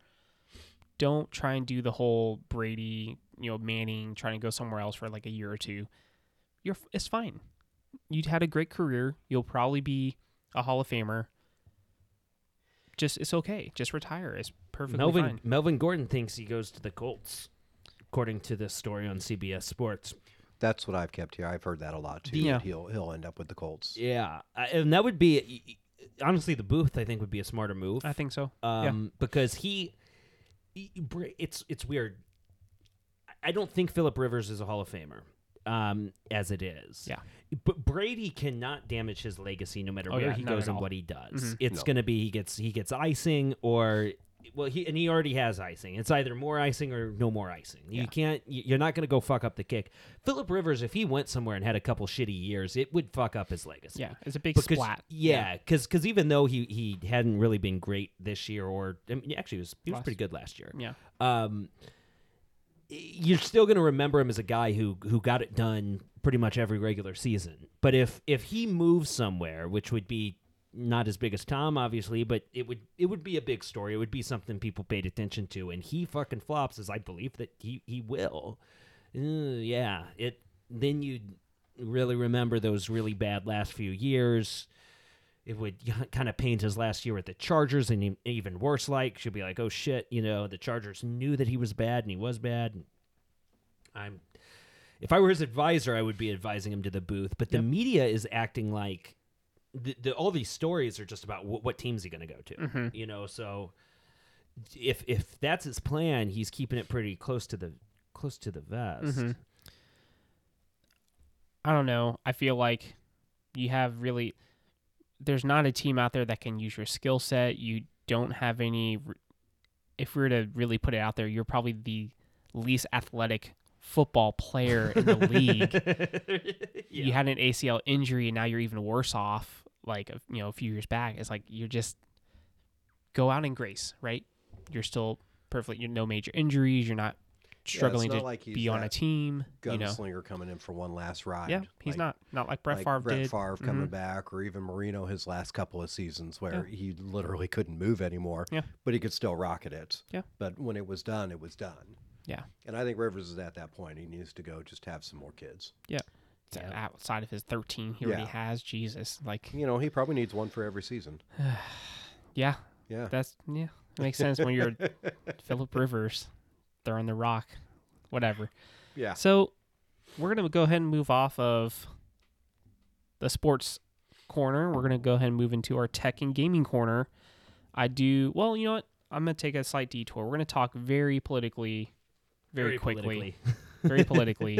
Don't try and do the whole Brady, you know, Manning trying to go somewhere else for like a year or two. You're it's fine. You had a great career. You'll probably be a Hall of Famer. Just it's okay. Just retire. It's perfectly Melvin fine. Melvin Gordon thinks he goes to the Colts, according to this story on CBS Sports. That's what I've kept here. I've heard that a lot too. Yeah. that He'll he'll end up with the Colts. Yeah, and that would be honestly the booth. I think would be a smarter move. I think so. um, because he, he- it's it's weird. I don't think Philip Rivers is a Hall of Famer, um, as it is. Yeah. but Brady cannot damage his legacy no matter Oh, where yeah, he goes and all. what he does. Mhm. It's No. gonna be he gets he gets icing or. Well, he and he already has icing. It's either more icing or no more icing. You Yeah. can't. You're not going to go fuck up the kick. Philip Rivers, if he went somewhere and had a couple shitty years, it would fuck up his legacy Yeah, it's a big because splat. yeah, because even though he he hadn't really been great this year, or I mean, actually he was he was Last- pretty good last year. Yeah. Um, you're still going to remember him as a guy who who got it done pretty much every regular season. But if if he moves somewhere, which would be not as big as Tom, obviously, but it would it would be a big story. It would be something people paid attention to, and he fucking flops, as I believe that he he will. Uh, yeah, it then you'd really remember those really bad last few years. It would <laughs> kind of paint his last year at the Chargers, and even worse. Like, should be like, oh shit, you know, the Chargers knew that he was bad, and he was bad. And I'm, if I were his advisor, I would be advising him to the booth. But the Yep. media is acting like the, the, all these stories are just about wh- what team's he going to go to. Mhm. You know, so if if that's his plan, he's keeping it pretty close to the close to the vest. Mhm. I don't know. I feel like you have really there's not a team out there that can use your skill set. You don't have any if we were to really put it out there, you're probably the least athletic football player in the league. <laughs> You had an ACL injury and now you're even worse off like a- you know a few years back. It's like you're just go out in grace, right? You're still perfectly you're no major injuries, you're not struggling not to like be on a team, you know. Gunslinger coming in for one last ride. Yeah, he's like- not not like Brett like Favre Brett did. Favre coming Mhm. back, or even Marino his last couple of seasons where he literally couldn't move anymore. Yeah. but he could still rocket it. Yeah. but when it was done, it was done. Yeah. and I think Rivers is at that point. He needs to go just have some more kids. So Yeah. Outside of his 13, he already has. Jesus, like You know, he probably needs one for every season. <sighs> yeah, Yeah, that's yeah, it makes sense when you're <laughs> Philip Rivers, throwing the rock, whatever. yeah. So we're gonna go ahead and move off of the sports corner. We're gonna go ahead and move into our tech and gaming corner. I do well. You know what? I'm gonna take a slight detour. We're gonna talk very politically very, Very quickly, <laughs> very politically,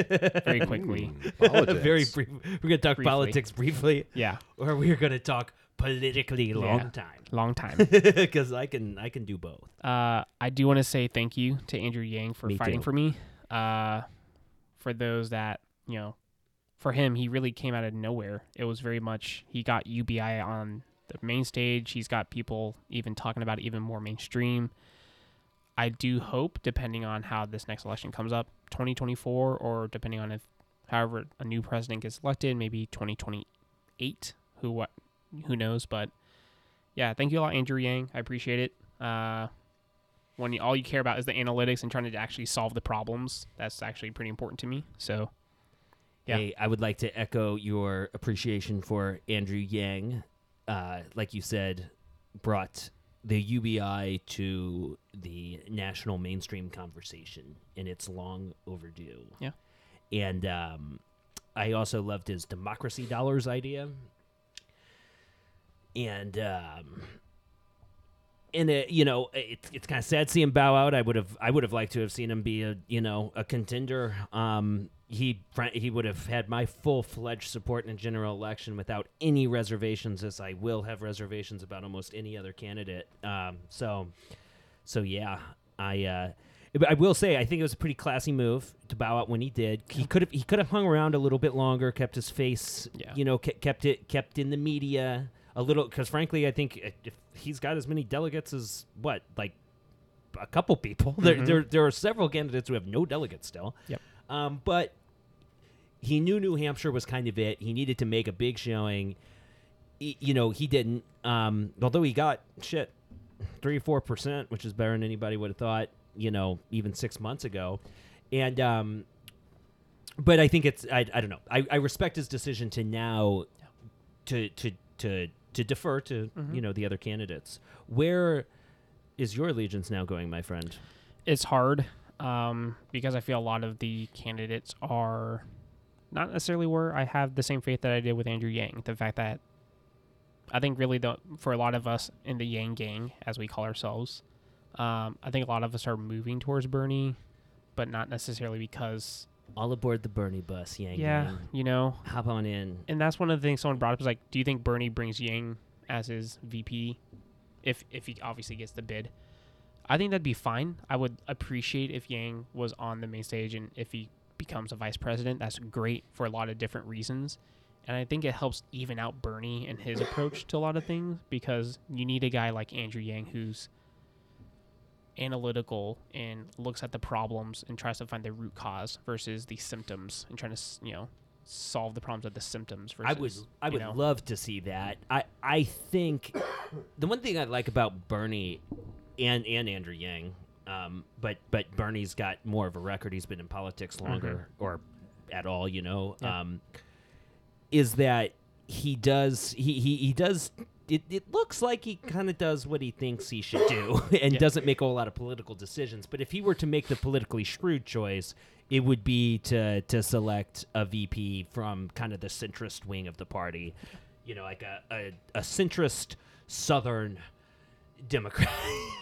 very quickly. <laughs> Politics. Very brief. We're gonna talk Briefly. politics briefly, Yeah, or we're gonna talk politically long Yeah. time. long time. <laughs> Because I can I can do both. Uh, I do want to say thank you to Andrew Yang for Me fighting too. for me. Uh, for those that you know, for him, he really came out of nowhere. It was very much he got UBI on the main stage. He's got people even talking about it even more mainstream. I do hope, depending on how this next election comes up, 2024, or depending on if, however, a new president gets elected, maybe 2028. Who what? Who knows? But yeah, thank you a lot, Andrew Yang. I appreciate it. Uh, when you, all you care about is the analytics and trying to actually solve the problems, that's actually pretty important to me. So Yeah. Hey, I would like to echo your appreciation for Andrew Yang. Uh, like you said, brought the UBI to the national mainstream conversation, and it's long overdue. Yeah. And um, I also loved his democracy dollars idea. And um, and it, you know it's it's kind of sad seeing bow out. I would have I would have liked to have seen him be a you know a contender. Um, he he would have had my full fledged support in a general election without any reservations, as I will have reservations about almost any other candidate. Um, so so yeah, I. Uh, I will say, I think it was a pretty classy move to bow out when he did. He could have he could have hung around a little bit longer, kept his face, Yeah. you know, kept it kept in the media a little. Because frankly, I think if- if he's got as many delegates as what, like a couple people, <laughs> there, Mhm. there there are several candidates who have no delegates still. Yep. Um, but he knew New Hampshire was kind of it. He needed to make a big showing. Y- you know, he didn't. Um, although he got shit three or four percent, which is better than anybody would have thought. You know, even six months ago, and um, but I think it's I, I don't know. I, I respect his decision to now to to to to defer to Mhm. you know the other candidates. Where is your allegiance now going, my friend? it's hard um, because I feel a lot of the candidates are not necessarily where I have the same faith that I did with Andrew Yang. The fact that I think really the for a lot of us in the Yang gang, as we call ourselves, um, I think a lot of us are moving towards Bernie, but not necessarily because All aboard the Bernie bus, Yang. yeah, you know. Hop on in. And that's one of the things someone brought up is like, do you think Bernie brings Yang as his VP, if if he obviously gets the bid? I think that'd be fine. I would appreciate if Yang was on the main stage and if he becomes a vice president. That's great for a lot of different reasons. And I think it helps even out Bernie and his approach to a lot of things because you need a guy like Andrew Yang who's analytical and looks at the problems and tries to find the root cause versus the symptoms and trying to, you know, solve the problems of the symptoms versus I would I would know. love to see that. I I think <coughs> the one thing I like about Bernie and and Andrew Yang, um, but but Bernie's got more of a record. He's been in politics longer or at all, you know. Yeah. Um, is that he does he he, he does it, it looks like he kind of does what he thinks he should do <laughs> and Yeah. doesn't make a whole lot of political decisions. But if he were to make the politically shrewd choice, it would be to to select a VP from kind of the centrist wing of the party, you know, like a a, a centrist Southern Democrat. <laughs>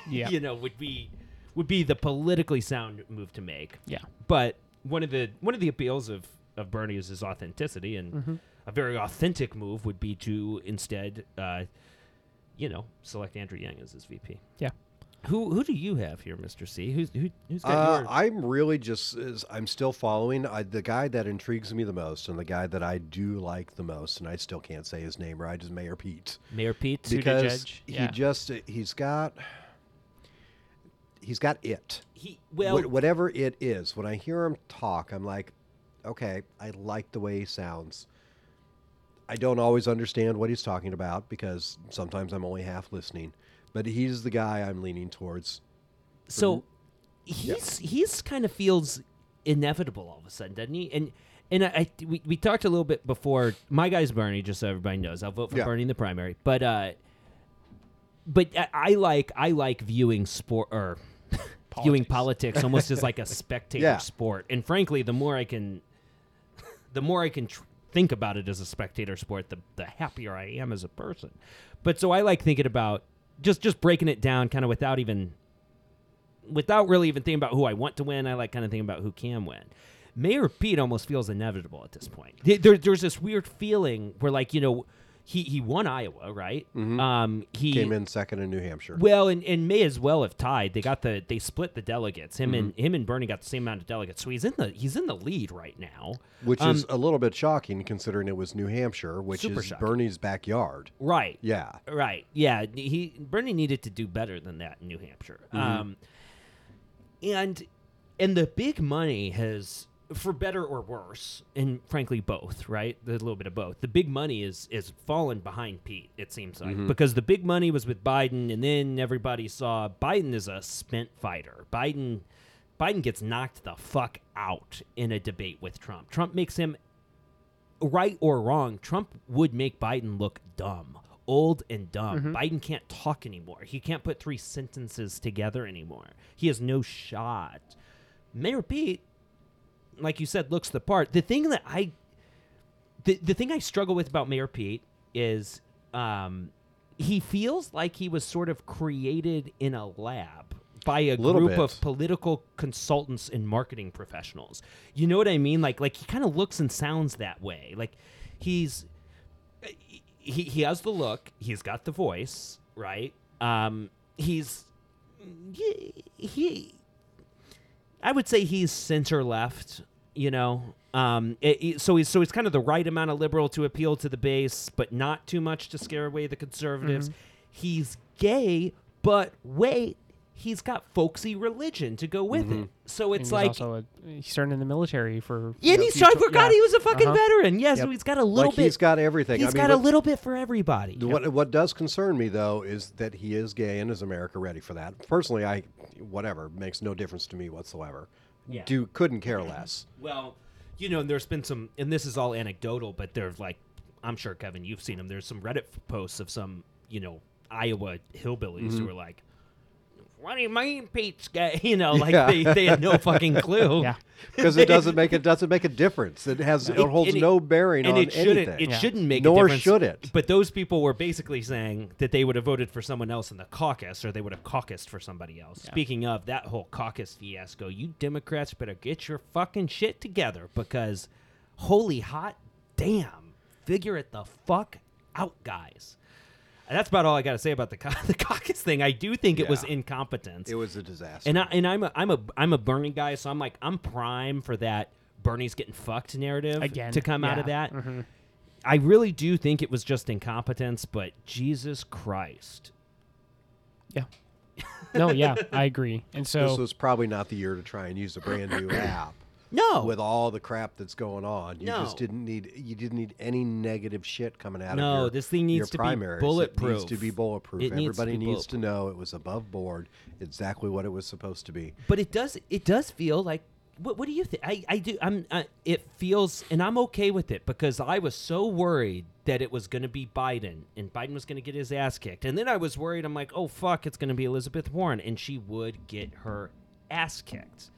Yeah. you know, would be would be the politically sound move to make. Yeah. But one of the one of the appeals of of Bernie is his authenticity, and Mm-hmm. a very authentic move would be to instead, uh, you know, select Andrew Yang as his VP. Yeah. Who who do you have here, Mister C? Who's who, who's got Uh, your? I'm really just is- I'm still following I, the guy that intrigues me the most, and the guy that I do like the most, and I still can't say his name right is Mayor Pete Mayor Pete. Because judge, he yeah. just he's got he's got it. he well, What- whatever it is. When I hear him talk, I'm like, okay, I like the way he sounds. I don't always understand what he's talking about because sometimes I'm only half listening. But he's the guy I'm leaning towards. so he's he's kind of feels inevitable all of a sudden, doesn't he? And and I, I we, we talked a little bit before. My guy's Bernie, just so everybody knows. I'll vote for Yeah. Bernie in the primary, but uh, but I, I like I like viewing sport or viewing Politics. politics almost as like a <laughs> spectator Yeah. sport. And frankly, the more I can, the more I can tr- think about it as a spectator sport, the the happier I am as a person. But so I like thinking about just just breaking it down, kind of without even without really even thinking about who I want to win, I like kind of thinking about who can win. Mayor Pete almost feels inevitable at this point. There, there's this weird feeling where, like, you know, he, he won Iowa, right? Um, he Came in second in New Hampshire. well, and, and may as well have tied. They got the they split the delegates. Him and Mm-hmm. him and Bernie got the same amount of delegates, so he's in the he's in the lead right now. which Um, is a little bit shocking considering it was New Hampshire, which is shocking. Bernie's backyard. Right. Yeah. Right. Yeah. He Bernie needed to do better than that in New Hampshire. Mm-hmm. Um, and and the big money has, for better or worse, and frankly both. Right. There's a little bit of both. The big money is is fallen behind Pete. It seems like Mm-hmm. because the big money was with Biden, and then everybody saw Biden is a spent fighter. Biden. Biden gets knocked the fuck out in a debate with Trump. Trump makes him right or wrong, Trump would make Biden look dumb, old and dumb. Biden can't talk anymore. He can't put three sentences together anymore. He has no shot. Mayor Pete, like you said, looks the part. The thing that I, the the thing I struggle with about Mayor Pete is, um, he feels like he was sort of created in a lab by a Little group bit. of political consultants and marketing professionals. You know what I mean? Like like he kind of looks and sounds that way. Like he's he he has the look, he's got the voice, right? Um he's he, he I would say he's center left, you know. Um, it- it- so he's so he's kind of the right amount of liberal to appeal to the base, but not too much to scare away the conservatives. He's gay, but wait, he's got folksy religion to go with it. So And it's he's like, also a, he started in the military for. yeah, and know, he's few I to- forgot yeah. he was a fucking Uh-huh. veteran. Yeah, so he's got a little like bit. he's got everything. He's I mean, got a little bit for everybody. What what does concern me though is that he is gay and is America ready for that? Personally, I whatever makes no difference to me whatsoever. Yeah. Do couldn't care less. Well, you know, there's been some, and this is all anecdotal, but there's like, I'm sure Kevin, you've seen them. There's some Reddit posts of some, you know, Iowa hillbillies mm-hmm. who are like, "What do you mean, Pete's gay?" <laughs> You know, like Yeah. they, they had no fucking <laughs> clue. Yeah. <laughs> Because it doesn't make it doesn't make a difference. It has it, It- holds it- no bearing and on it shouldn't. anything. It Yeah. shouldn't make Nor a difference. should it. But those people were basically saying that they would have voted for someone else in the caucus, or they would have caucused for somebody else. Speaking of that whole caucus fiasco, you Democrats better get your fucking shit together because, holy hot damn, figure it the fuck out, guys. And that's about all I got to say about the <laughs> the caucus thing. I do think it was Yeah. incompetence. It was a disaster. And I and I'm a I'm a I'm a Bernie guy, so I'm like I'm prime for that Bernie's getting fucked narrative Again, to come out of yeah. that. Mm-hmm. I really do think it was just incompetence, but Jesus Christ. Yeah. No, yeah, I agree. And so this was probably not the year to try and use a brand new <coughs> app No. with all the crap that's going on. You No. just didn't need you didn't need any negative shit coming out No, of your, this thing needs to be primaries. It bulletproof. needs to be bulletproof. It needs to Everybody be needs to know it was above board, exactly what it was supposed to be. but it does it does feel like what, what do you think? I, I do. I'm. Uh, it feels, and I'm okay with it because I was so worried that it was going to be Biden and Biden was going to get his ass kicked, and then I was worried. I'm like, oh fuck, it's going to be Elizabeth Warren, and she would get her ass kicked.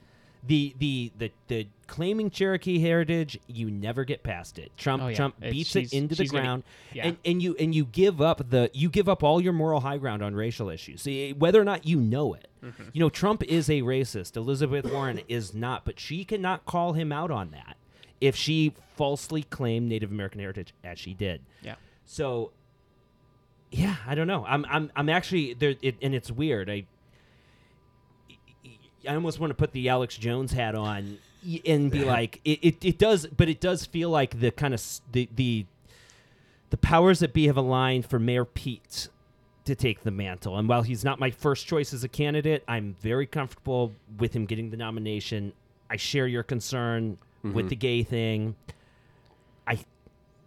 The the the the claiming Cherokee heritage, you never get past it. Trump Oh, yeah. Trump beats it into the she's gonna- ground, yeah. and and you and you give up the you give up all your moral high ground on racial issues, See, whether or not you know it. Mm-hmm. You know, Trump is a racist. Elizabeth Warren <coughs> is not, but she cannot call him out on that if she falsely claimed Native American heritage, as she did. yeah. So, yeah, I don't know. I'm I'm I'm actually there, it, and it's weird. I I almost want to put the Alex Jones hat on and be like, it, it, it does, but it does feel like the kind of the the the powers that be have aligned for Mayor Pete to take the mantle. And while he's not my first choice as a candidate, I'm very comfortable with him getting the nomination. I share your concern with mm-hmm. the gay thing.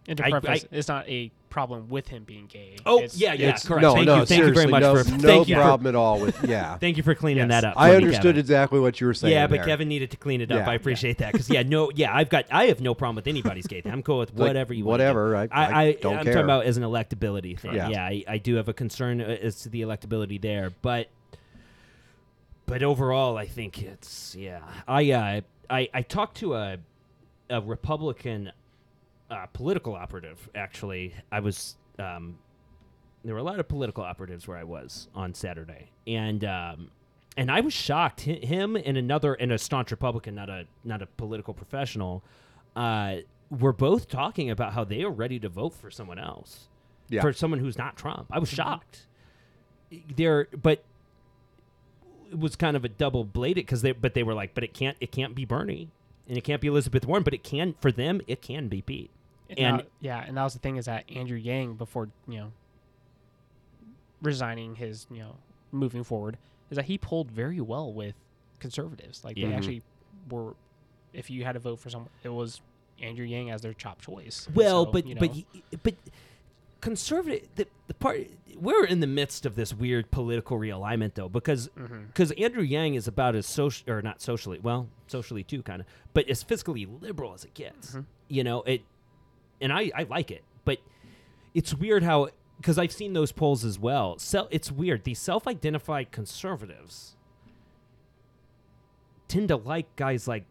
I And to I- preface, I- it's not a problem with him being gay. Oh, It's- yeah, yeah, It's- correct. No, Thank no, you, thank you very much no, for no thank you for- problem at all with yeah. <laughs> Thank you for cleaning Yes. that up. I for me, understood Kevin. exactly what you were saying. Yeah, but there. Kevin needed to clean it up. Yeah. I appreciate that because yeah, no, yeah, I've got I have no problem with anybody's gay. I'm cool with Like, whatever you want. whatever, I- I don't I'm care. talking about as an electability thing. Yeah, Yeah. I, I do have a concern uh, as to the electability there, but but overall, I think it's yeah. I uh, I I talked to a a Republican uh, political operative. Actually, I was um, there were a lot of political operatives where I was on Saturday, and um, and I was shocked. Hi- Him and another and a staunch Republican, not a not a political professional, uh, were both talking about how they are ready to vote for someone else, Yeah. for someone who's not Trump. I was shocked. There, but it was kind of a double bladed because they, but they were like, but it can't, it can't be Bernie, and it can't be Elizabeth Warren, but it can for them, it can be Pete. And, And- now- yeah, and that was the thing is that Andrew Yang, before you know, resigning his you know moving forward, is that he pulled very well with conservatives. Like Yeah. they actually were, if you had to vote for someone, it was Andrew Yang as their top choice. Well, So, but you but he- but conservative the, the part we're in the midst of this weird political realignment though because Mm-hmm. because Andrew Yang is about as social or not socially well socially too kind of but as fiscally liberal as it gets Mm-hmm. you know it and I I like it but it's weird how because I've seen those polls as well so it's weird these self-identified conservatives tend to like guys like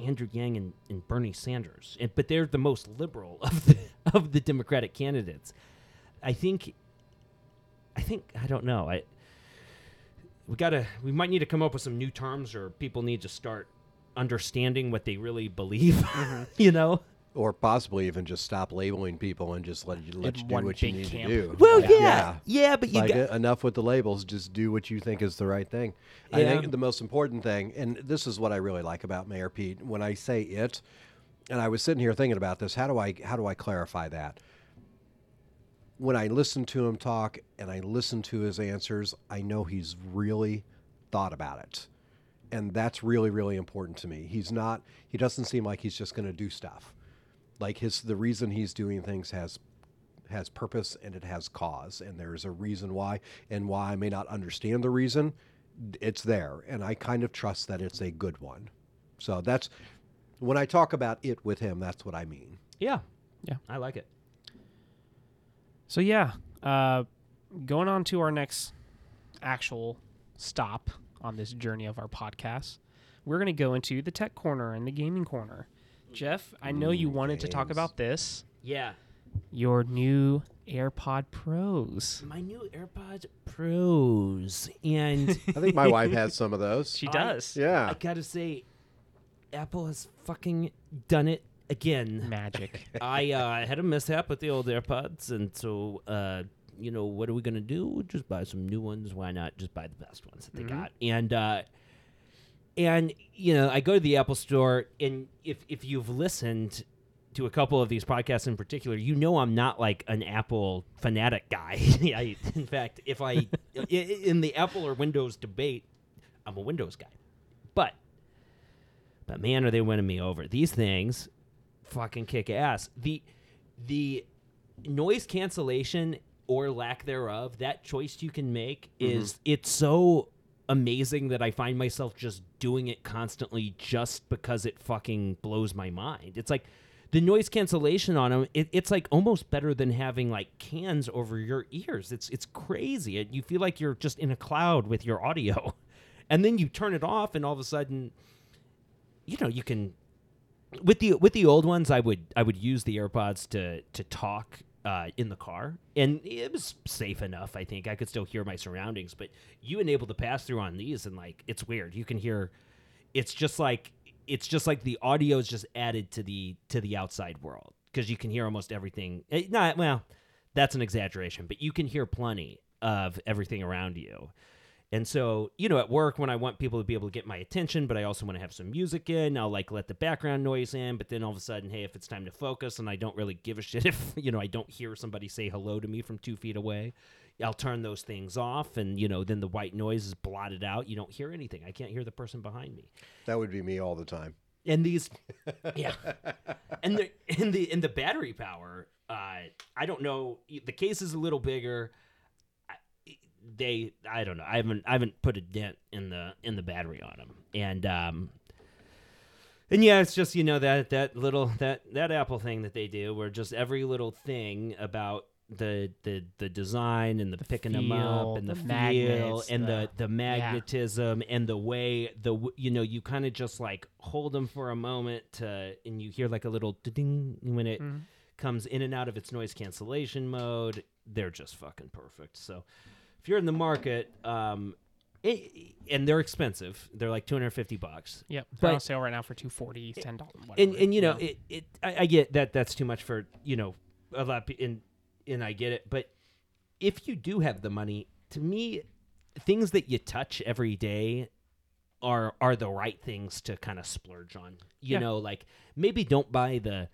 Andrew Yang and, and Bernie Sanders, and, but they're the most liberal <laughs> of the of the Democratic candidates. I think. I think I don't know. I we gotta we might need to come up with some new terms, or people need to start understanding what they really believe. <laughs> Mm-hmm. you know. Or possibly even just stop labeling people and just let you let In you do what you need camp. to do. Well, Yeah. yeah, yeah, but you like got enough with the labels. Just do what you think is the right thing. I think the most important thing, and this is what I really like about Mayor Pete. When I say it, and I was sitting here thinking about this, how do I how do I clarify that? When I listen to him talk and I listen to his answers, I know he's really thought about it. And that's really, really important to me. He's not he doesn't seem like he's just gonna do stuff. Like his the reason he's doing things has has purpose and it has cause and there's a reason why and why I may not understand the reason it's there and I kind of trust that it's a good one. So that's when I talk about it with him that's what I mean. yeah, Yeah. I like it. So yeah, uh, going on to our next actual stop on this journey of our podcast, we're going to go into the tech corner and the gaming corner. Jeff, I know you Ooh, wanted to talk about this. Yeah, Your new AirPod Pros. my new AirPods Pros, and <laughs> I think my <laughs> wife has some of those. She I- does. yeah. I gotta say, Apple has fucking done it again. Magic. <laughs> I uh, had a mishap with the old AirPods, and so uh, you know what are we gonna do? Just buy some new ones. Why not just buy the best ones that they got? And uh, and you know, I go to the Apple Store, and if if you've listened to a couple of these podcasts in particular, you know I'm not like an Apple fanatic guy. <laughs> I, in fact, if I i- in the Apple or Windows debate, I'm a Windows guy. But but man, are they winning me over? These things fucking kick ass. The the noise cancellation or lack thereof, that choice you can make mm-hmm. is it's so amazing that I find myself just doing it constantly just because it fucking blows my mind. It's like the noise cancellation on them, it, it's like almost better than having like cans over your ears. It's it's crazy. It, you feel like you're just in a cloud with your audio, <laughs> and then you turn it off, and all of a sudden, you know, you can with the with the old ones, I would I would use the AirPods to to talk uh, in the car, and it was safe enough. I think I could still hear my surroundings, but you enable the pass through on these, and like it's weird. You can hear. It's just like it's just like the audio is just added to the to the outside world because you can hear almost everything. eh, Not well, that's an exaggeration, but you can hear plenty of everything around you. And so, you know, at work when I want people to be able to get my attention, but I also want to have some music in, I'll like let the background noise in, but then all of a sudden, hey, if it's time to focus and I don't really give a <laughs> shit if, you know, I don't hear somebody say hello to me from two feet away, I'll turn those things off and, you know, then the white noise is blotted out. You don't hear anything. I can't hear the person behind me. That would be me all the time. And these, <laughs> yeah, and the in the in the battery power, uh, I don't know. The case is a little bigger. They, I don't know. I haven't, I haven't put a dent in the in the battery on them, and um, and yeah, it's just you know that that little that that Apple thing that they do, where just every little thing about the the the design and the, picking them up and the, the feel and the the- the magnetism and the way the you know you kind of just like hold them for a moment to and you hear like a little ding when it Mhm. comes in and out of its noise cancellation mode they're just fucking perfect so if you're in the market um it, and they're expensive. They're like 250 bucks. Yep. They're on sale right now for 240 $10. Whatever. and and you know Yeah. it, it I, I get that that's too much for you know a lot and and I get it but if you do have the money to me things that you touch every day are are the right things to kind of splurge on you Yeah. know like maybe don't buy the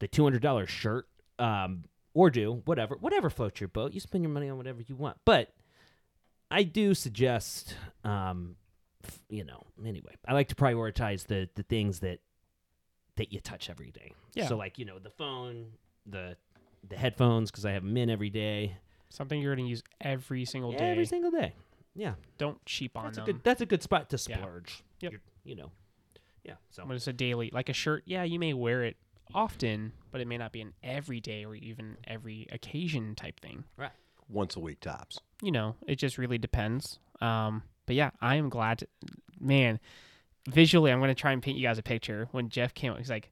the $200 shirt um or do whatever whatever floats your boat you spend your money on whatever you want but I do suggest um f- you know anyway I like to prioritize the the things that that you touch every day. Yeah. So like you know the phone, the the headphones because I have them in every day, Something you're going to use every single day. every single day. Yeah, Don't cheap on that's a them. good that's a good spot to Yeah. splurge. Yep. You're- you know, yeah. So When it's a daily, like a shirt, yeah, you may wear it often, but it may not be an everyday or even every occasion type thing. Right. Once a week tops. You know, it just really depends. Um, but yeah, I am glad. To, man, visually, I'm going to try and paint you guys a picture. When Jeff came, he's like,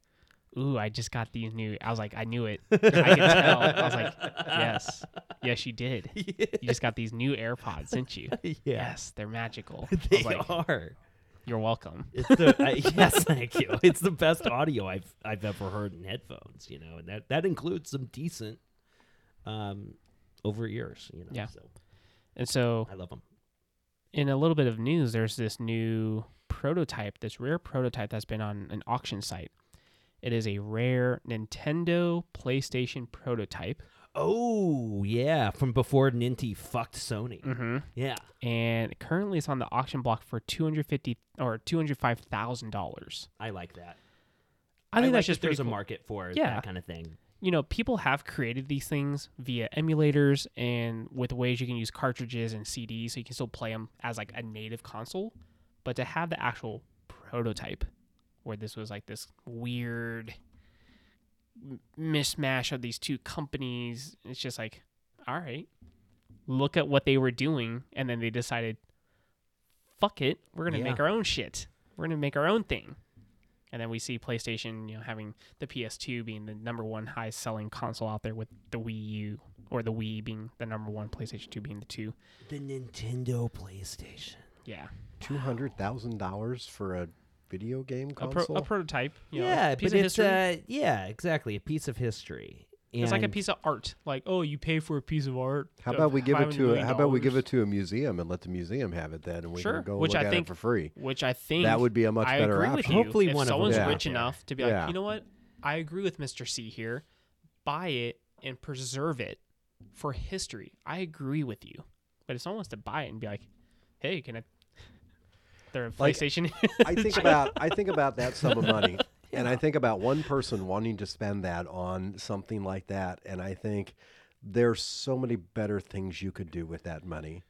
"Ooh, I just got these new." I was like, "I knew it. I could tell." I was like, <laughs> "Yes, yes, you did. <laughs> You just got these new AirPods, didn't you?" <laughs> yeah, Yes, they're magical. I they was like, are. You're welcome. It's the I, yes, thank you. It's the best audio I've I've ever heard in headphones. You know, and that that includes some decent um over ears. You know, Yeah. So And so I love them. in a little bit of news, there's this new prototype, this rare prototype that's been on an auction site. It is a rare Nintendo PlayStation prototype, Oh yeah, from before Ninty fucked Sony. mm-hmm. Yeah. and currently it's on the auction block for two hundred fifty or two hundred five thousand dollars. I like that. I think like that's just there's pretty a market for Yeah. that kind of thing. You know, people have created these things via emulators and with ways you can use cartridges and CDs, so you can still play them as like a native console. But to have the actual prototype, where this was like this weird m- mismatch of these two companies, it's just like, all right, look at what they were doing, and then they decided, fuck it, we're gonna make our own shit. We're gonna make our own thing. And then we see PlayStation, you know, having the PS2 being the number one highest selling console out there, with the Wii U or the Wii being the number one, PlayStation 2 being the two. The Nintendo PlayStation. Yeah, Two hundred thousand dollars for a video game a, console. pro- a prototype. You know, yeah, a piece but of it's history. uh, yeah, exactly, a piece of history. It's like a piece of art. Like, oh, you pay for a piece of art. how about we give it to a, How about we give it to a museum and let the museum have it then, and we Sure, can go which look I at think- it for free. Which I think That would be a much I better agree option. with you. Hopefully if one of them someone's is rich there. enough to be Yeah. like, you know what, I agree with Mr. C here. Buy it and preserve it for history. I agree with you. But if someone wants to buy it and be like, hey, can I? <laughs> They're a Like, PlayStation. I think <laughs> about I think about that sum of money, and I think about one person wanting to spend that on something like that, and I think there's so many better things you could do with that money.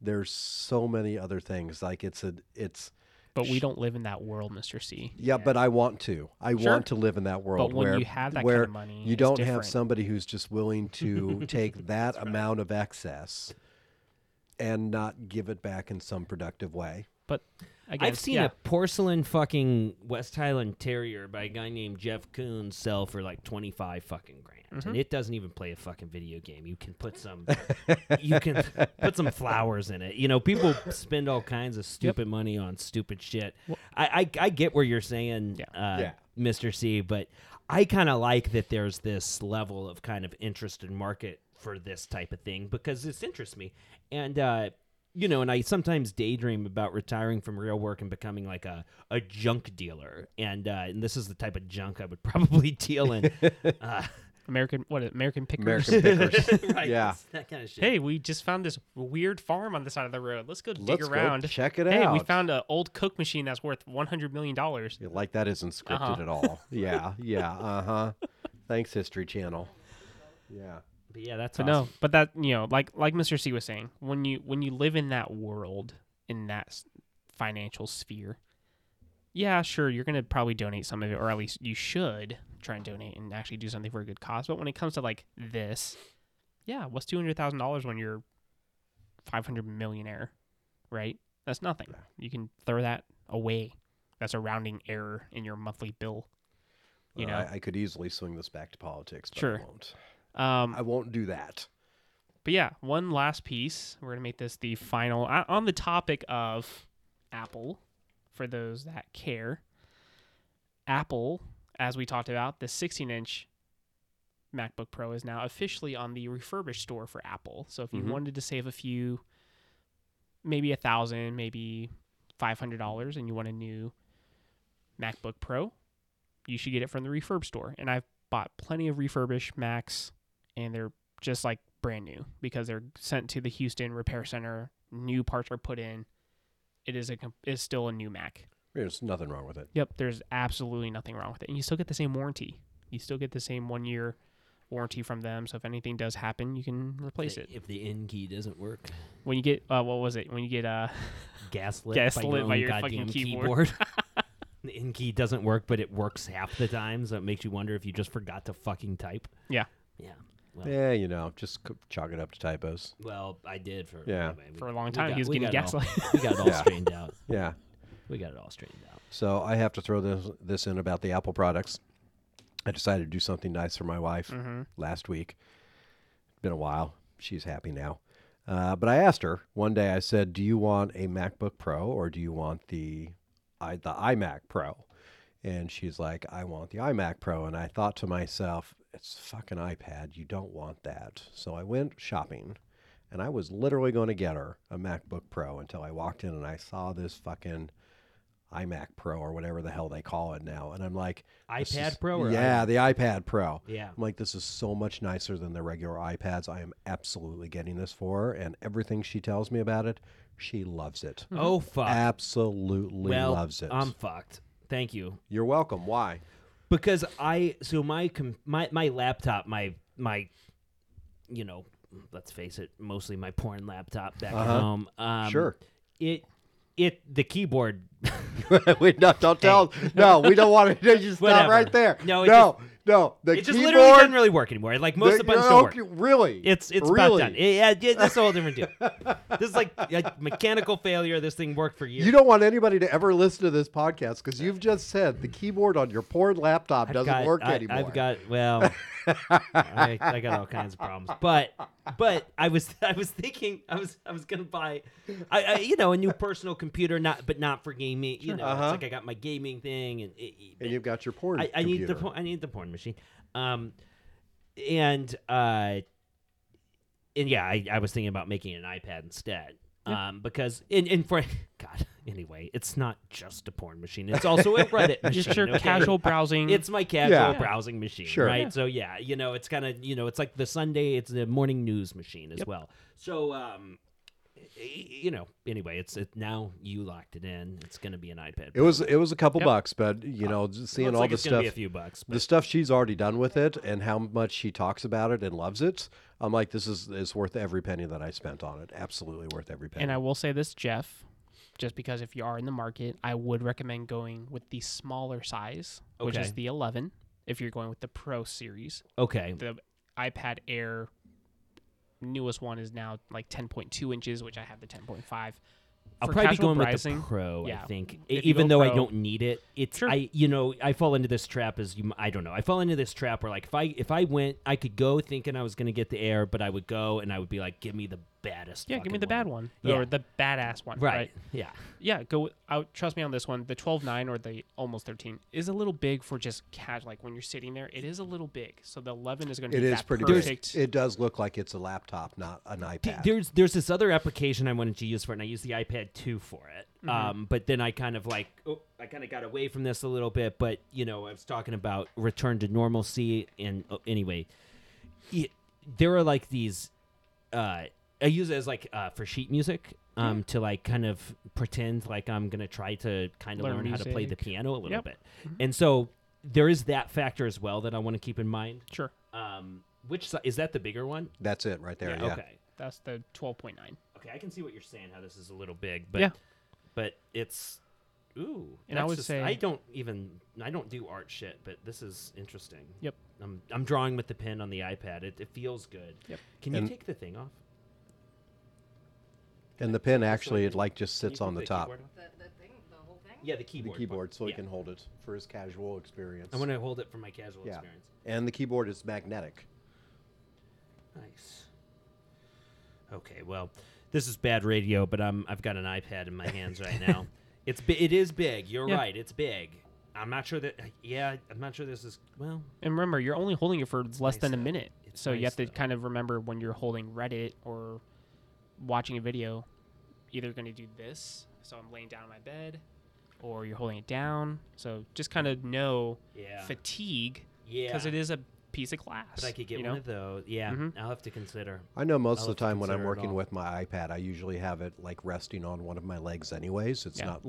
There's so many other things like it's a it's but we don't live in that world, Mr. C. yeah, but I want to. I Sure. want to live in that world But when where you have that kind of money, you don't have somebody who's just willing <laughs> to take that amount of excess and not give it back in some productive way. But again, I've seen yeah, a porcelain fucking West Highland Terrier by a guy named Jeff Koons sell for like twenty five fucking grand, Mm-hmm. and it doesn't even play a fucking video game. You can put some, you can <laughs> put some flowers in it. You know, people spend all kinds of stupid money on stupid shit. I, I I get where you're saying, Yeah. uh, Yeah. Mr. C, but I kind of like that there's this level of kind of interest in market for this type of thing because this interests me. And uh, you know, and I sometimes daydream about retiring from real work and becoming like a, a junk dealer. And uh, and this is the type of junk I would <laughs> probably deal in. <laughs> Uh, American what American pickers. American <laughs> pickers. right, Yeah. that kind of shit. Hey, we just found this weird farm on the side of the road. Let's go dig Let's go around. check it out. hey, we found an old Coke machine that's worth one hundred million dollars. Yeah, Like that isn't scripted Uh-huh. at all. Yeah, yeah, uh huh. Thanks, History Channel. Yeah. But yeah, that's But awesome. no, but that you know, like like Mr. C was saying, when you when you live in that world, in that financial sphere, yeah, sure, you're gonna probably donate some of it, or at least you should try and donate and actually do something for a good cause. But when it comes to like this, yeah, what's two hundred thousand dollars when you're five hundred millionaire, right? That's nothing. You can throw that away. That's a rounding error in your monthly bill. You Well, know, I, I could easily swing this back to politics, but Sure. I won't. Um, I won't do that. but yeah, one last piece. We're gonna make this the final uh, on the topic of Apple. For those that care, Apple, as we talked about, the 16-inch MacBook Pro is now officially on the refurbished store for Apple. So if you Mhm. wanted to save a few, maybe a thousand, maybe five hundred dollars, and you want a new MacBook Pro, you should get it from the refurb store. And I've bought plenty of refurbished Macs, and they're just like brand new because they're sent to the Houston repair center. New parts are put in. It is a com- it's still a new Mac. There's nothing wrong with it. Yep, there's absolutely nothing wrong with it, and you still get the same warranty. You still get the same one year warranty from them. So if anything does happen, you can replace The- it. If the N key doesn't work, When you get uh, what was it? When you get uh, gaslit, <laughs> Gaslit by your, by own your fucking goddamn keyboard. <laughs> <laughs> the N key doesn't work, but it works half the time, so it makes you wonder if you just forgot to fucking type. Yeah. Yeah. Well, Yeah, you know, just c- chalk it up to typos. well, I did for Yeah. anyway, we- for a long we time, got- he was we getting got it all- gaslight. <laughs> we got it all Yeah. straightened out. Yeah. We got it all straightened out. So I have to throw this this in about the Apple products. I decided to do something nice for my wife mm-hmm. last week. Been a while. She's happy now. Uh, but I asked her one day. I said, "Do you want a MacBook Pro or do you want the i the iMac Pro?" And she's like, "I want the iMac Pro." And I thought to myself, "It's a fucking iPad. You don't want that." So I went shopping, and I was literally going to get her a MacBook Pro until I walked in and I saw this fucking iMac Pro or whatever the hell they call it now, and I'm like, iPad is- Pro or yeah, iMac? the iPad Pro. Yeah. I'm like, this is so much nicer than the regular iPads. I am absolutely getting this for her, and everything she tells me about it, she loves it. Oh fuck. Absolutely well, loves it. I'm fucked. Thank you. You're welcome. Why? Because I so my com- my my laptop my my you know let's face it mostly my porn laptop back Uh-huh. home um, Sure. it it the keyboard <laughs> Wait, no, don't tell. No, we don't want to. Just <laughs> stop Whatever. right there. No, it no, no. The it just keyboard. literally doesn't really work anymore like most of the buttons don't work Really? it's it's really? about done It- yeah, that's a whole different deal <laughs> this is like a mechanical failure this thing worked for years You don't want anybody to ever listen to this podcast because you've just said the keyboard on your porn laptop I've doesn't got- work I, anymore. I've got well, I, I got all kinds of problems. But but I was <laughs> I was thinking I was I was gonna buy, I, I you know a new personal computer not but not for gaming. You know Uh-huh. it's like I got my gaming thing and, it, and you've got your porn. I, I need the I need the porn machine. Um, and uh, and yeah, I, I was thinking about making an iPad instead. Um, because in and for <laughs> God, anyway, it's not just a porn machine. It's also a Reddit <laughs> machine. Just your okay? casual browsing. It's my casual Yeah. browsing machine, Sure. right? Yeah. So yeah, you know, it's kind of you know, it's like the Sunday, it's the morning news machine as Yep. well. So um, y- you know, anyway, it's it, now you locked it in. It's gonna be an iPad. It was it was a couple Yep. bucks, but you uh, know, just seeing all like the it's stuff, be a few bucks. the stuff she's already done with it, and how much she talks about it and loves it, I'm like, this is is worth every penny that I spent on it. Absolutely worth every penny. and I will say this, Jeff, just because if you are in the market, I would recommend going with the smaller size, which is the 11. If you're going with the Pro series, Okay. the iPad Air newest one is now like 10.2 inches, which I have the 10.5. I'll For probably be casual going browsing, with the Pro. I think, If you even go though I Pro- don't need it, it's Sure. I you know I fall into this trap as you m- I don't know I fall into this trap where like if I if I went I could go thinking I was gonna get the Air, but I would go and I would be like, give me the baddest. Yeah, give me fucking the bad one Yeah. or the badass one. Right. Right. Yeah. Yeah, go out. Trust me on this one. The 12.9 or the almost 13 is a little big for just casual. Like when you're sitting there, it is a little big. So the 11 is going to it be is that pretty perfect. big. It does look like it's a laptop, not an D- iPad. There's there's this other application I wanted to use for it, and I used the iPad 2 for it. Mm-hmm. Um, but then I kind of like, oh, I kind of got away from this a little bit. But you know, I was talking about return to normalcy, and uh, anyway, it, there are like these. Uh, I use it as like uh, for sheet music. Um, to like kind of pretend like I'm gonna try to kind of Learn learn, how to play the music. piano a little Yep. bit, and so there is that factor as well that I want to keep in mind. Sure. Um, which si- is that the bigger one? That's it right there. Yeah. Okay. That's the 12.9. Okay, I can see what you're saying. How this is a little big, but Yeah. but it's ooh. And I that's would just- say- I don't even I don't do art shit, but this is interesting. Yep. I'm I'm drawing with the pen on the iPad. It, it feels good. Yep. Can you And- take the thing off? And the pen actually, it like just sits on take the top. keyboard off? The, the thing, the whole thing? Yeah, the The keyboard. keyboard, so he yeah. can hold it for his casual experience. I want to hold it for my casual Yeah. experience. And the keyboard is magnetic. Nice. Okay, well, this is bad radio, but I'm I've got an iPad in my hands right now. <laughs> It's bi- it is big. You're Yeah. right. It's big. I'm not sure that. Yeah, I'm not sure this is well. And remember, you're only holding it for less nice than a though. minute. It's so you nice have to though. kind of remember when you're holding Reddit or watching a video, either going to do this. So I'm laying down on my bed, or you're holding it down. So just kind of know Yeah. fatigue yeah. because it is a piece of glass. But I could get you one know? of those. Yeah, Mhm. I'll have to consider. I know most I'll of the time when I'm working with my iPad, I usually have it like resting on one of my legs, anyways. It's Yeah. not.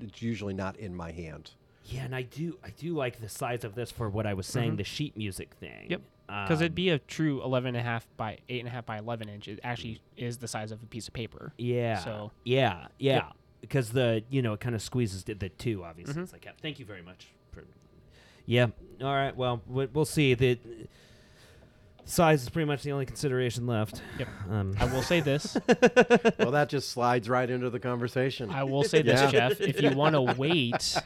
It's usually not in my hand. Yeah, and I do I do like the size of this for what I was saying, Mhm. the sheet music thing. Yep. Because it'd Um, be a true 11 and a half by 8 and a half by 11 inch. It actually is the size of a piece of paper. Yeah. So- yeah, yeah. Because the you know it kind of squeezes the, the two. Obviously, Mhm. it's like yeah, thank you very much. For, yeah. All right. Well, we- we'll see. The size is pretty much the only consideration left. Yep. Um, I will say this. <laughs> well, that just slides right into the conversation. I will say this, Yeah. Jeff. If you want to wait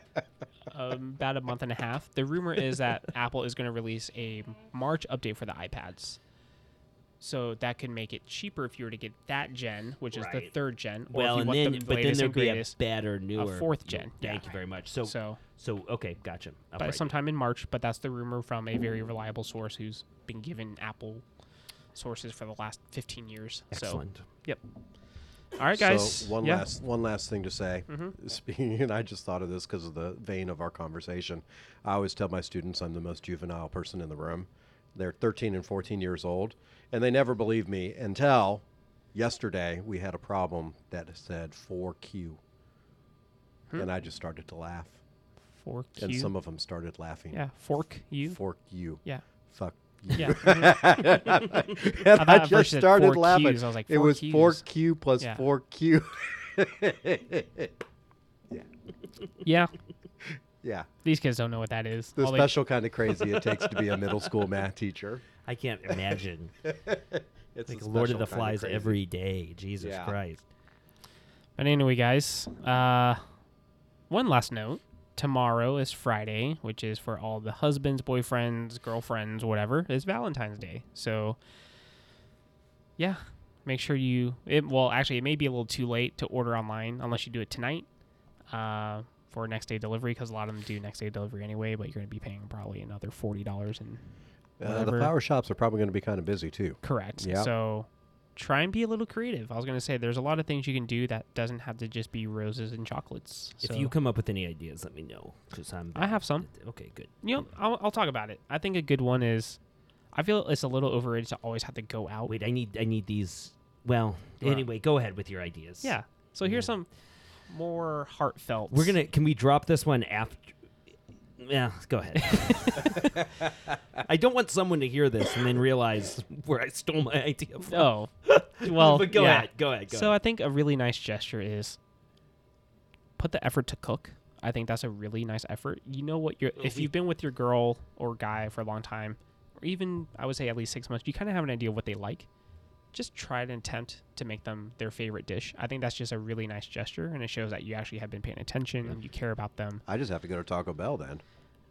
<laughs> about a month and a half, the rumor is that <laughs> Apple is going to release a March update for the iPads. So that could make it cheaper if you were to get that gen, which is the Right. third gen. Or well, if you and want then the but then latest there'd and be a greatest, better, newer fourth gen, Thank yeah. you very much. So so, So, okay, gotcha. I'll but write sometime in March. But that's the rumor from a very reliable source who's been given Apple sources for the last 15 years. Excellent. So, all right, guys. So one yeah. last one last thing to say. Mhm. Speaking, <laughs> and I just thought of this because of the vein of our conversation. I always tell my students I'm the most juvenile person in the room. They're 13 and 14 years old, and they never believe me until yesterday we had a problem that said 4Q, Hmm. and I just started to laugh, Fork and you. some of them started laughing. yeah, fork you. Fork you. Yeah. Fuck. You. Yeah. <laughs> and I I, thought at first just started laughing. Qs. I was like, it was Qs. 4Q plus Yeah. 4Q. <laughs> yeah. yeah. Yeah. These kids don't know what that is. The All they- special kind of crazy it takes to be a middle school math teacher. I can't imagine. <laughs> It's like Lord of the Flies crazy. every day. Jesus Yeah. Christ. But anyway, guys, uh, one last note. Tomorrow is Friday, which is for all the husbands, boyfriends, girlfriends, whatever, is Valentine's Day. So, yeah, make sure you. It well, actually, it may be a little too late to order online unless you do it tonight uh, for next day delivery because a lot of them do next day delivery anyway. But you're going to be paying probably another forty dollars and Uh, the flower shops are probably going to be kind of busy too. Correct. Yeah. So try and be a little creative. I was going to say there's a lot of things you can do that doesn't have to just be roses and chocolates. If you come up with any ideas, let me know. Because I'm. I have some. Okay, good. You know, I'll, I'll talk about it. I think a good one is I feel it's a little overrated to always have to go out. Wait, I need I need these. Well, Right. anyway, go ahead with your ideas. Yeah. So here's Yeah. some more heartfelt. We're gonna. Can we drop this one after? Yeah, go ahead. <laughs> I don't want someone to hear this and then realize where I stole my idea from. Oh. Well, but go yeah. ahead. Go ahead. Go So ahead. I think a really nice gesture is put the effort to cook. I think that's a really nice effort. You know what you're if mm-hmm. you've been with your girl or guy for a long time, or even I would say at least six months, you kind of have an idea of what they like. Just try and attempt to make them their favorite dish. I think that's just a really nice gesture, and it shows that you actually have been paying attention and you care about them. I just have to go to Taco Bell then.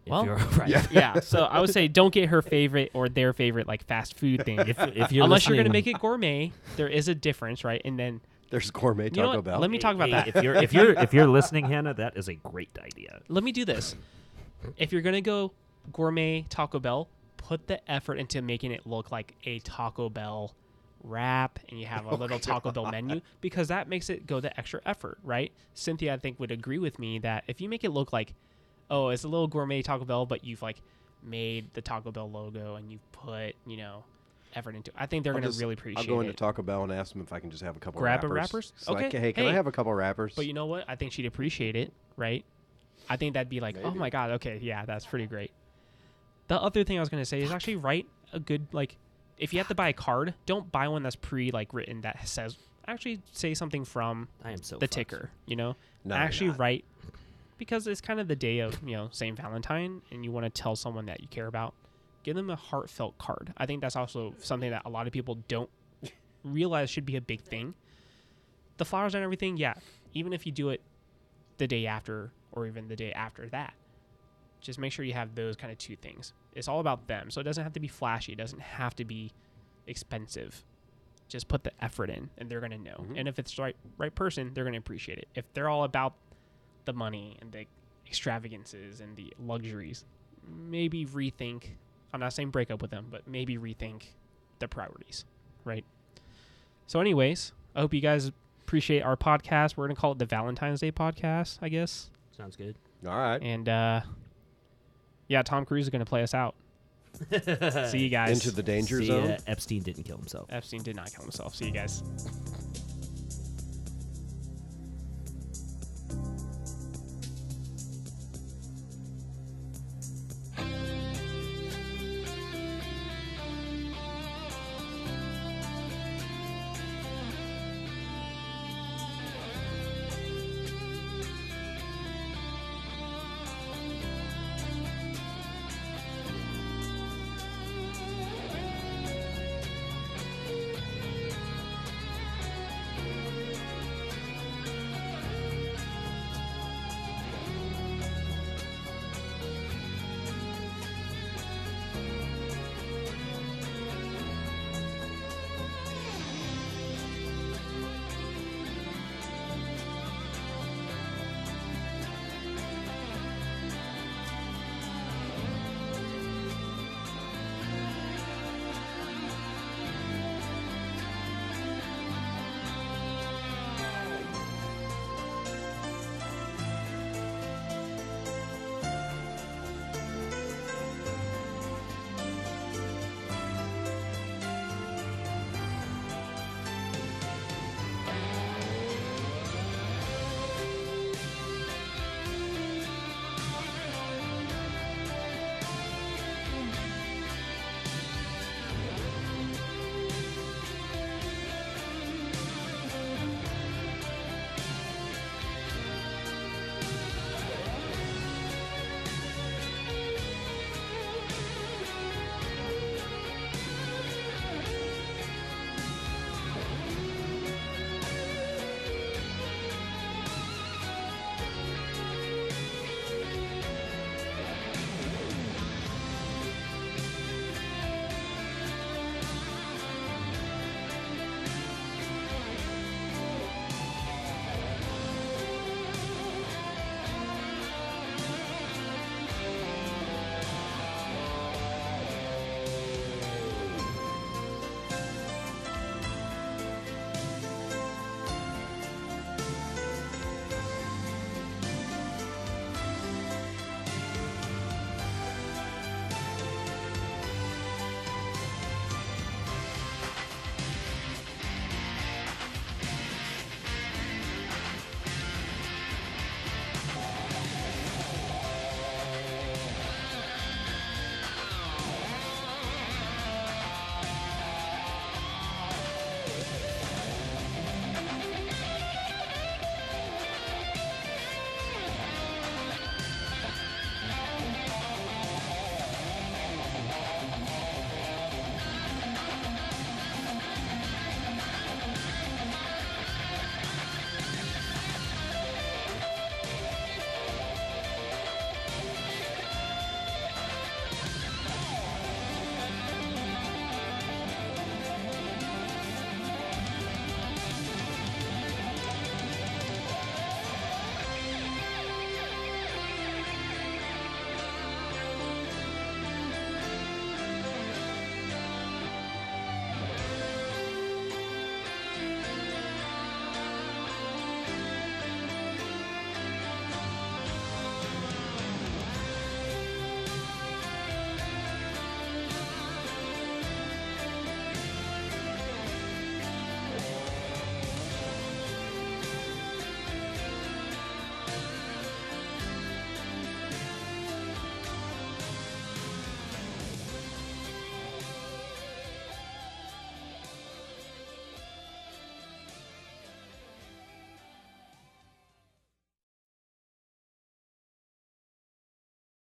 Well, you're <laughs> right. <laughs> yeah. So I would say don't get her favorite or their favorite like fast food thing. If, if you're Unless you're gonna make it um, gourmet, there is a difference, right? And then There's gourmet You know Taco? Bell. Let me talk about Hey, that. If you're if you're if you're listening, Hannah, that is a great idea. let me do this. If you're gonna go gourmet Taco Bell, put the effort into making it look like a Taco Bell wrap, and you have a <laughs> oh little Taco Bell menu because that makes it go the extra effort, right? Cynthia, I think, would agree with me that if you make it look like, oh, it's a little gourmet Taco Bell, but you've like made the Taco Bell logo and you've put, you know, effort into. it, I think they're gonna really appreciate it. I'll go into it. Taco Bell and ask them if I can just have a couple Grab a wrappers. So Okay, can- hey, can I have a couple wrappers? But you know what? I think she'd appreciate it, right? I think that'd be like, oh my god, okay, yeah, that's pretty great. The other thing I was gonna say is actually write a good like, if you have to buy a card, don't buy one that's pre like written that says. Actually, say something from I am so the fucked. ticker. You know, No, actually not. write because it's kind of the day of you know Saint Valentine, and you want to tell someone that you care about. Give them a heartfelt card. I think that's also something that a lot of people don't realize should be a big thing. The flowers and everything, yeah. Even if you do it the day after or even the day after that, just make sure you have those kind of two things. It's all about them. So it doesn't have to be flashy. It doesn't have to be expensive. just put the effort in, and they're gonna know. Mhm. And if it's the right right person, they're gonna appreciate it. If they're all about the money and the extravagances and the luxuries, maybe rethink. I'm not saying break up with them, but maybe rethink the priorities, right? So, anyways, I hope you guys appreciate our podcast. We're gonna call it the Valentine's Day podcast, I guess. Sounds good. All right. And uh, yeah, Tom Cruise is gonna play us out. <laughs> See you guys. Into the danger See, zone. uh, Epstein didn't kill himself. Epstein did not kill himself. See you guys.